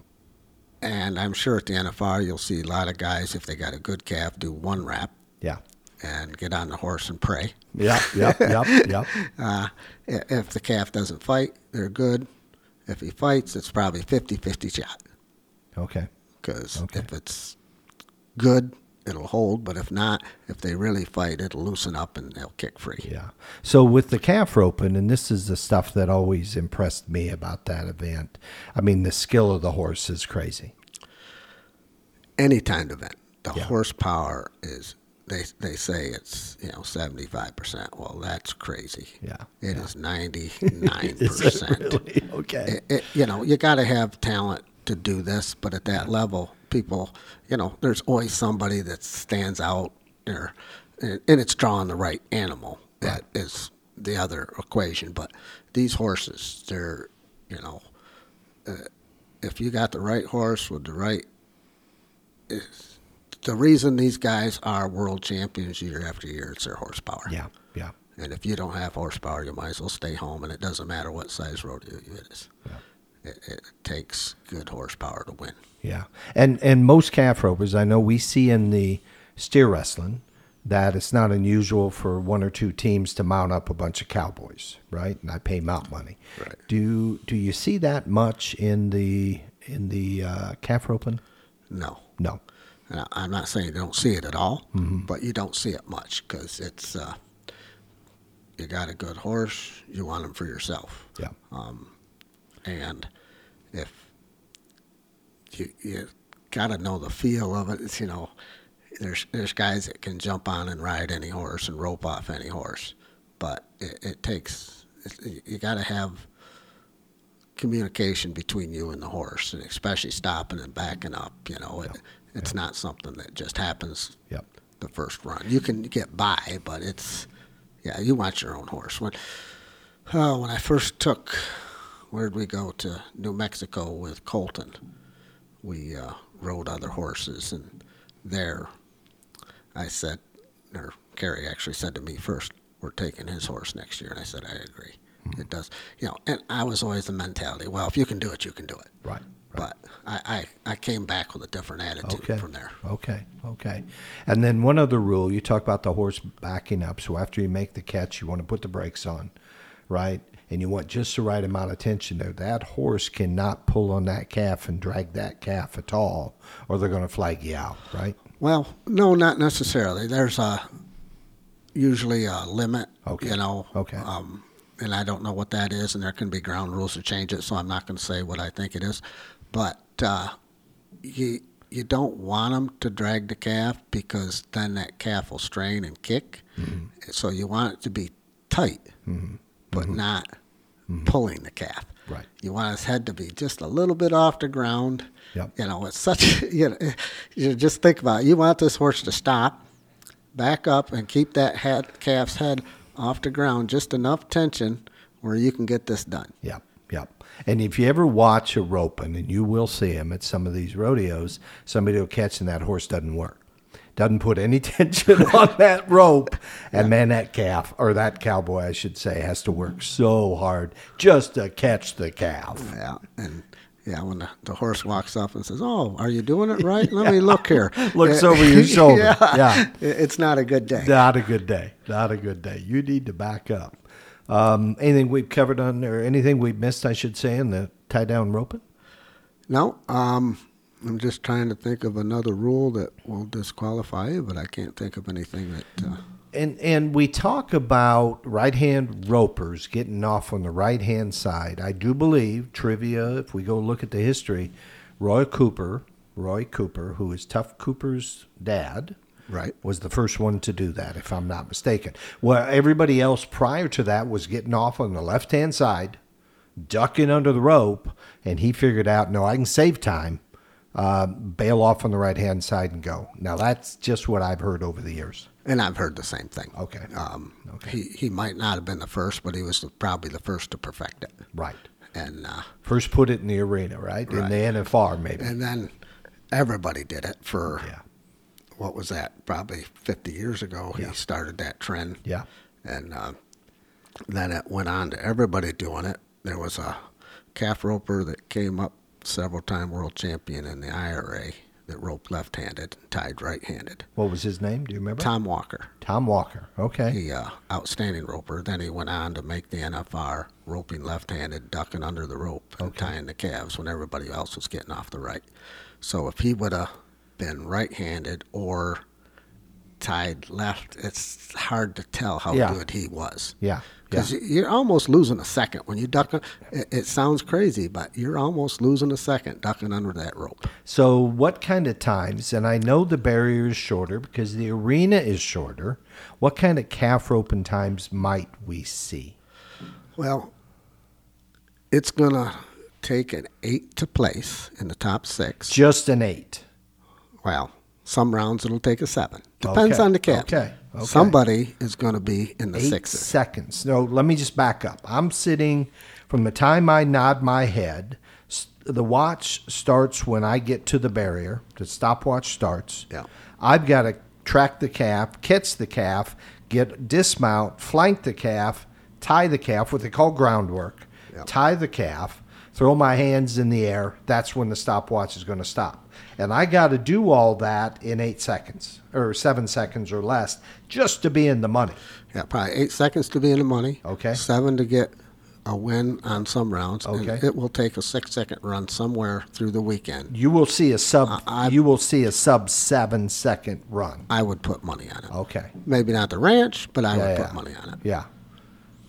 S2: and I'm sure at the NFR you'll see a lot of guys if they got a good calf do one wrap
S1: Yeah.
S2: and get on the horse and pray.
S1: Yep. Yep. Yep. Yep.
S2: Uh, if the calf doesn't fight, they're good. If he fights, it's probably 50-50 shot.
S1: Okay.
S2: Because
S1: Okay.
S2: if it's good, it'll hold. But if not, if they really fight, it'll loosen up and they'll kick free.
S1: Yeah. So with the calf roping, and this is the stuff that always impressed me about that event. I mean, the skill of the horse is crazy.
S2: Any timed event, the
S1: Yeah.
S2: horsepower is they they say it's you know seventy five percent. Well, that's crazy.
S1: Yeah,
S2: it
S1: yeah.
S2: is ninety nine percent.
S1: Okay.
S2: It- it- you know, you got to have talent to do this, but at that level, people, you know, there's always somebody that stands out there, and, and it's drawing the right animal. That is the other equation. But these horses, they're, you know, uh, if you got the right horse with the right, is the reason these guys are world champions year after year, it's their horsepower.
S1: yeah, yeah.
S2: And if you don't have horsepower, you might as well stay home, and it doesn't matter what size rodeo you it is. It, it takes good horsepower to win.
S1: Yeah, and and most calf ropers, I know we see in the steer wrestling that it's not unusual for one or two teams to mount up a bunch of cowboys, right? And I pay mount money.
S2: Right.
S1: Do do you see that much in the in the uh, calf roping?
S2: No,
S1: No.
S2: I'm not saying you don't see it at all, but you don't see it much because it's uh, you got a good horse, you want him for yourself,
S1: Yeah.
S2: And if you you got to know the feel of it, it's, you know, there's there's guys that can jump on and ride any horse and rope off any horse, but it, it takes it, you got to have communication between you and the horse, and especially stopping and backing up. You know, it, it's not something that just happens
S1: Yep.
S2: the first run. You can get by, but it's yeah, you watch your own horse. When oh, when I first took where'd we go to New Mexico with Colton, we uh, rode other horses, and there I said, or Kerry actually said to me first, "We're taking his horse next year," and I said, "I agree." It does, you know. And I was always the mentality, well, if you can do it, you can do it.
S1: Right.
S2: But I, I, I came back with a different attitude
S1: Okay.
S2: from there.
S1: Okay. Okay. And then one other rule, you talk about the horse backing up. So after you make the catch, you want to put the brakes on, right? And you want just the right amount of tension there. That horse cannot pull on that calf and drag that calf at all, or they're going to flag you out, right?
S2: Well, no, not necessarily. There's a usually a limit.
S1: Okay.
S2: You know.
S1: Okay.
S2: Um, and I don't know what that is, and there can be ground rules to change it, so I'm not going to say what I think it is. But uh, you you don't want them to drag the calf because then that calf will strain and kick.
S1: Mm-hmm.
S2: So you want it to be tight, but not pulling the calf.
S1: Mm-hmm. Right.
S2: You want his head to be just a little bit off the ground.
S1: Yep.
S2: You know, it's such, you know, you just think about it. You want this horse to stop, back up, and keep that head, calf's head off the ground, just enough tension where you can get this done.
S1: Yep, yep. And if you ever watch a roping, and you will see them at some of these rodeos, somebody will catch and that horse doesn't work. Doesn't put any tension on that rope. And man, that calf, or that cowboy, I should say, has to work so hard just to catch the calf.
S2: Yeah. And yeah, when the, the horse walks up and says, Oh, are you doing it right? Let me look here.
S1: Looks over your shoulder.
S2: yeah.
S1: Yeah.
S2: It's not a good day.
S1: Not a good day. Not a good day. You need to back up. Um, anything we've covered on, or anything we've missed, I should say, in the tie down roping?
S2: No, um, I'm just trying to think of another rule that will disqualify you, but I can't think of anything that. Uh,
S1: And and we talk about right hand ropers getting off on the right hand side. I do believe trivia. If we go look at the history, Roy Cooper, Roy Cooper, who is Tuf Cooper's dad,
S2: right.
S1: was the first one to do that, if I'm not mistaken. Well, everybody else prior to that was getting off on the left hand side, ducking under the rope, and he figured out, no, I can save time, uh, bail off on the right hand side and go. Now that's just what I've heard over the years.
S2: And I've heard the same thing.
S1: Okay.
S2: Um, He he might not have been the first, but he was the, probably the first to perfect it.
S1: Right.
S2: And uh,
S1: First put it in the arena, right? In the NFR, maybe.
S2: and then everybody did it for
S1: yeah.
S2: what was that? Probably 50 years ago.
S1: Yeah.
S2: He started that trend.
S1: Yeah.
S2: And uh, then it went on to everybody doing it. There was a calf roper that came up, several time world champion in the IPRA, that roped left handed and tied right handed.
S1: What was his name? Do you remember?
S2: Tom Walker.
S1: Tom Walker. Okay.
S2: He uh, outstanding roper. Then he went on to make the NFR, roping left-handed, ducking under the rope, and tying the calves when everybody else was getting off the right. So if he would have been right-handed or tied left, it's hard to tell how
S1: Yeah.
S2: good he was.
S1: Yeah. Yeah.
S2: Because you're almost losing a second when you duck. It, it sounds crazy, but you're almost losing a second ducking under that rope.
S1: So, what kind of times? And I know the barrier is shorter because the arena is shorter. What kind of calf roping times might we see?
S2: Well, it's gonna take an eight to place in the top six.
S1: Just an eight.
S2: Well, some rounds it'll take a seven. Depends
S1: Okay,
S2: on the cat.
S1: okay, okay.
S2: Somebody is going to be in the
S1: Eight
S2: sixes.
S1: seconds. No, let me just back up. I'm sitting from the time I nod my head. The watch starts when I get to the barrier. The stopwatch starts.
S2: Yeah.
S1: I've got to track the calf, catch the calf, get dismount, flank the calf, tie the calf, what they call groundwork,
S2: Yeah.
S1: tie the calf, throw my hands in the air. That's when the stopwatch is going to stop. And I got to do all that in eight seconds or seven seconds or less just to be in the money.
S2: Yeah, probably eight seconds to be in the money.
S1: Okay.
S2: Seven to get a win on some rounds. and
S1: Okay.
S2: it will take a six second run somewhere through the weekend.
S1: You will see a sub.
S2: I-
S1: you will see a sub seven second run.
S2: I would put money on it.
S1: Okay.
S2: Maybe not the ranch, but I
S1: Yeah,
S2: would
S1: yeah.
S2: put money on it.
S1: Yeah.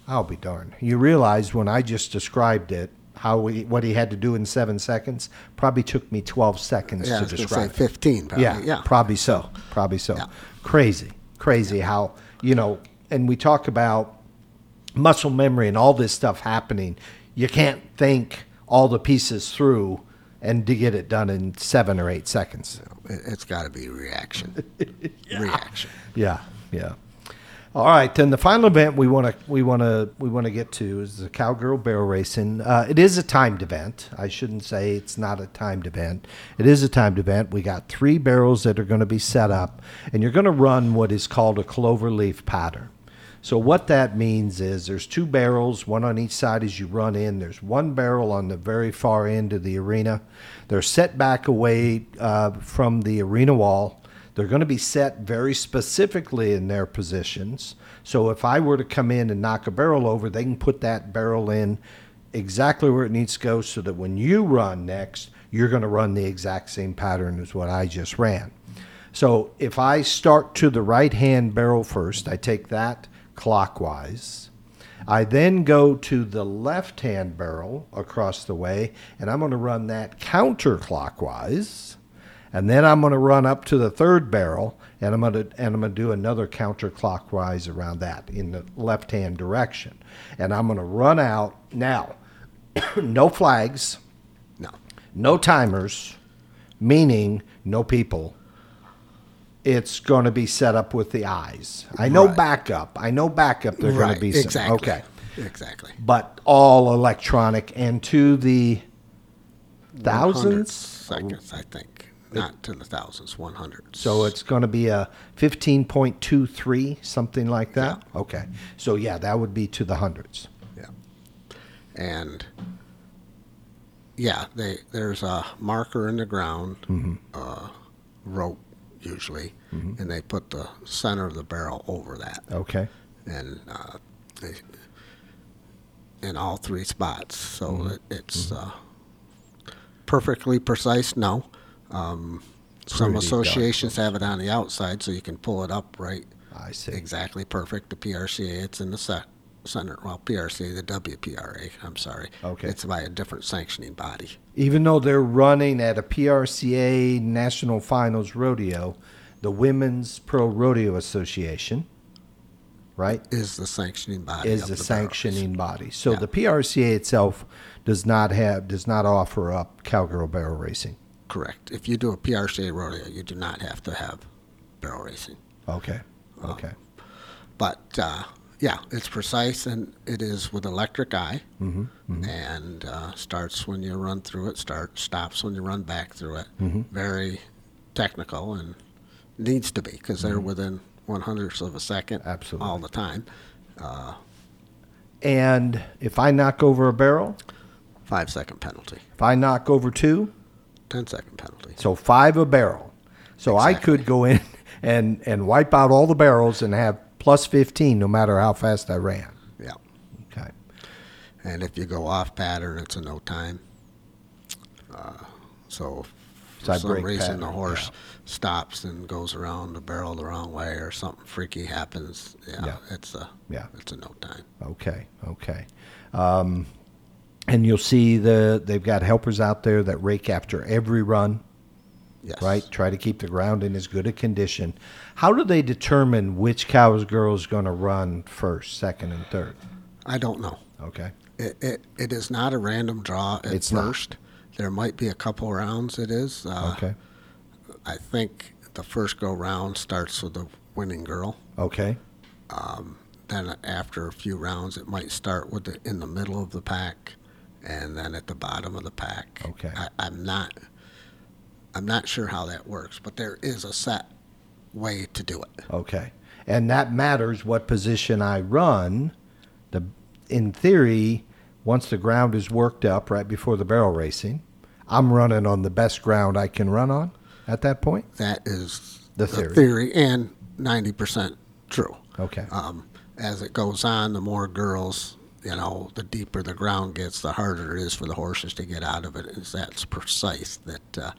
S1: I'll be darned. You realize when I just described it, how he, what he had to do in seven seconds probably took me twelve seconds
S2: Yeah, I
S1: to
S2: was to say
S1: it.
S2: 15 probably.
S1: yeah,
S2: Yeah.
S1: probably so. Probably so.
S2: Yeah.
S1: Crazy, crazy how you know. And we talk about muscle memory and all this stuff happening. You can't think all the pieces through and to get it done in seven or eight seconds.
S2: It, it's got to be reaction. Reaction.
S1: Yeah, yeah. All right, then the final event we want to we want to we want to get to is the cowgirl barrel racing. Uh, it is a timed event. I shouldn't say it's not a timed event. It is a timed event. We got three barrels that are going to be set up, and you're going to run what is called a clover leaf pattern. So what that means is there's two barrels, one on each side as you run in. There's one barrel on the very far end of the arena. They're set back away uh, from the arena wall. They're going to be set very specifically in their positions. So if I were to come in and knock a barrel over, they can put that barrel in exactly where it needs to go so that when you run next, you're going to run the exact same pattern as what I just ran. So if I start to the right hand barrel first, I take that clockwise. I then go to the left hand barrel across the way, and I'm going to run that counterclockwise. And then I'm going to run up to the third barrel, and I'm going to and I'm going to do another counterclockwise around that in the left hand direction. And I'm going to run out now. no flags,
S2: No.
S1: no timers, meaning no people. It's going to be set up with the eyes. I know
S2: Right.
S1: backup. I know backup. They're going to be set-
S2: exactly.
S1: okay,
S2: Exactly.
S1: but all electronic and to the thousands
S2: seconds, I think. Not to the thousands, 100.
S1: So it's going to be a fifteen point two three, something like that. Okay, so yeah, that would be to the hundreds.
S2: Yeah. And yeah, they there's a marker in the ground,
S1: Mm-hmm.
S2: uh, rope usually, and they put the center of the barrel over that,
S1: Okay,
S2: and uh, they, in all three spots. So
S1: Mm-hmm.
S2: it, it's uh, perfectly precise. No. Um, some
S1: Pretty
S2: associations have it on the outside, so you can pull it up right
S1: I see.
S2: exactly perfect. The PRCA, it's in the se- center. Well, PRCA, the WPRA. I'm sorry.
S1: Okay.
S2: It's by a different sanctioning body.
S1: Even though they're running at a PRCA National Finals Rodeo, the Women's Pro Rodeo Association, right,
S2: Is the sanctioning body
S1: is the
S2: the
S1: sanctioning body. So
S2: Yeah.
S1: the PRCA itself does not have does not offer up cowgirl barrel racing.
S2: Correct. If you do a PRCA rodeo, you do not have to have barrel racing.
S1: Okay, okay,
S2: But uh, yeah, it's precise and it is with electric eye,
S1: Mm-hmm,
S2: and uh, starts when you run through it. Start stops when you run back through it.
S1: Mm-hmm.
S2: Very technical and needs to be because they're within one hundredths of a second
S1: Mm-hmm. Absolutely.
S2: all the time.
S1: and if I knock over a barrel,
S2: Five second penalty.
S1: if I knock over two,
S2: 10 second penalty.
S1: So five a barrel. So I could go in and, and wipe out all the barrels and have plus 15 no matter how fast I ran.
S2: Yeah.
S1: Okay.
S2: And if you go off pattern, it's a no time. Uh, so for some
S1: brake
S2: reason
S1: pattern,
S2: the horse
S1: yeah.
S2: stops and goes around the barrel the wrong way or something freaky happens. Yeah,
S1: Yeah.
S2: it's a
S1: Yeah.
S2: it's a no time.
S1: Okay, okay. Um, and you'll see the they've got helpers out there that rake after every run,
S2: Yes.
S1: right? Try to keep the ground in as good a condition. How do they determine which cow's girl is going to run first, second, and third?
S2: I don't know.
S1: Okay,
S2: It, it it is not a random draw at
S1: It's not.
S2: first. There might be a couple rounds. It is. Uh,
S1: okay,
S2: I think the first go round starts with the winning girl.
S1: okay,
S2: Then after a few rounds, it might start with the in the middle of the pack, and then at the bottom of the pack.
S1: Okay.
S2: I, I'm not. I'm not sure how that works, but there is a set way to do it.
S1: okay. And that matters what position I run. The in theory, once the ground is worked up right before the barrel racing, I'm running on the best ground I can run on at that point.
S2: That is
S1: The theory.
S2: theory and ninety percent true.
S1: Okay.
S2: um, as it goes on, the more girls, you know, the deeper the ground gets, the harder it is for the horses to get out of it. Is that's precise that, uh,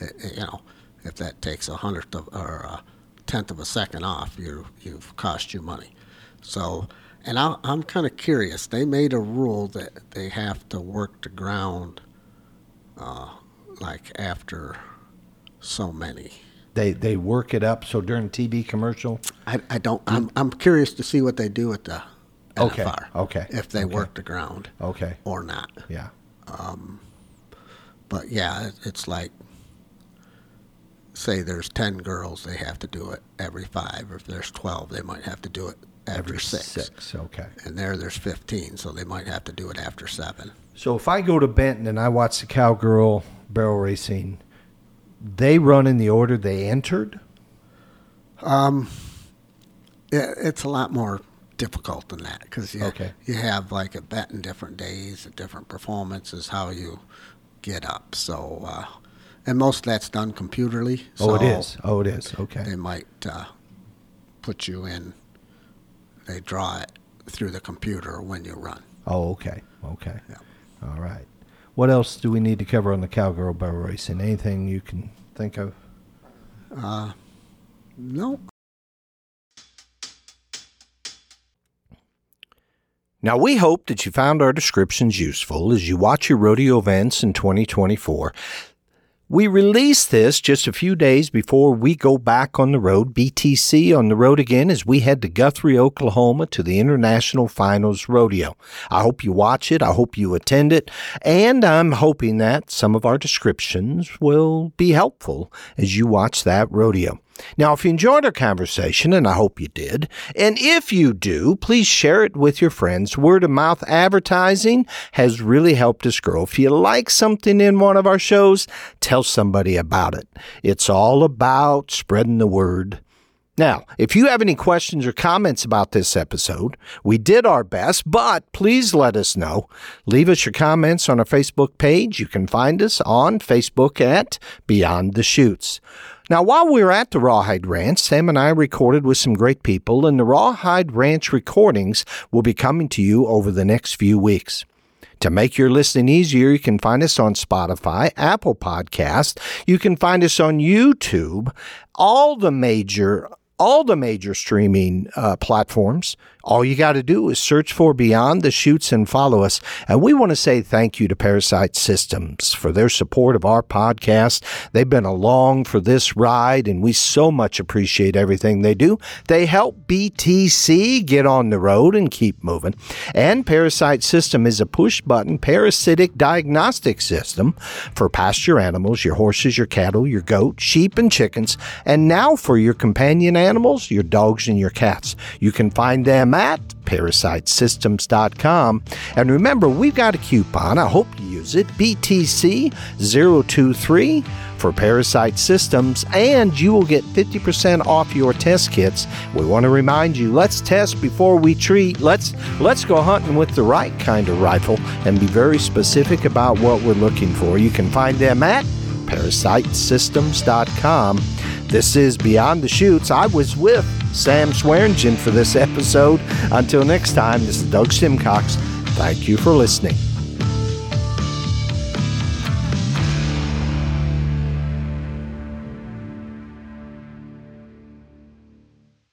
S2: it, it- you know, if that takes a hundredth of or a tenth of a second off, you you've cost you money. So, and I, I'm kind of curious. They made a rule that they have to work the ground, uh, like after so many.
S1: They they work it up so during TV commercial.
S2: I, I don't. I'm, I'm curious to see what they do at the NFR.
S1: okay,
S2: If they
S1: okay.
S2: work the ground
S1: Okay.
S2: or not.
S1: Yeah.
S2: Um, But yeah, it's like, say there's ten girls, they have to do it every five. Or if there's twelve, they might have to do it after
S1: Every
S2: six.
S1: six. Okay.
S2: And there, there's fifteen, so they might have to do it after seven.
S1: So if I go to Benton and I watch the cowgirl barrel racing, they run in the order they entered.
S2: Yeah, it's a lot more difficult than that because you,
S1: Okay.
S2: you have like a bet in different days, a different performances, how you get up. So, uh, and most of that's done computerly.
S1: oh, it is. Oh, it is. Okay.
S2: They might uh, put you in. They draw it through the computer when you run.
S1: Oh, okay. Okay.
S2: Yeah.
S1: All right. What else do we need to cover on the cowgirl barrel racing? Anything you can think of?
S2: No,
S1: Now, we hope that you found our descriptions useful as you watch your rodeo events in 2024. We release this just a few days before we go back on the road, BTC on the road again as we head to Guthrie, Oklahoma to the International Finals Rodeo. I hope you watch it. I hope you attend it. And I'm hoping that some of our descriptions will be helpful as you watch that rodeo. Now, if you enjoyed our conversation, and I hope you did, and if you do, please share it with your friends. Word of mouth advertising has really helped us grow. If you like something in one of our shows, tell somebody about it. It's all about spreading the word. Now, if you have any questions or comments about this episode, we did our best, but please let us know. Leave us your comments on our Facebook page. You can find us on Facebook at Beyond the Chutes. Now, while we were at the Rawhide Ranch, Sam and I recorded with some great people, and the Rawhide Ranch recordings will be coming to you over the next few weeks. To make your listening easier, you can find us on Spotify, Apple Podcast. You can find us on YouTube, all the major all the major streaming uh, platforms. All you got to do is search for Beyond the Chutes and follow us. And we want to say thank you to ParaSight Systems for their support of our podcast. They've been along for this ride, and we so much appreciate everything they do. They help BTC get on the road and keep moving. And ParaSight System is a push button parasitic diagnostic system for pasture animals, your horses, your cattle, your goat, sheep, and chickens. And now for your companion animals, your dogs and your cats. You can find them at parasightsystems.com. And remember, we've got a coupon. I hope you use it BTC023 for ParaSight Systems, and you will get 50% off your test kits. We want to remind you, let's test before we treat. Let's let's go hunting with the right kind of rifle and be very specific about what we're looking for. You can find them at parasightsystems.com. This is Beyond the Chutes. I was with Sam Swearingen for this episode. Until next time, this is Doug Simcox. Thank you for listening.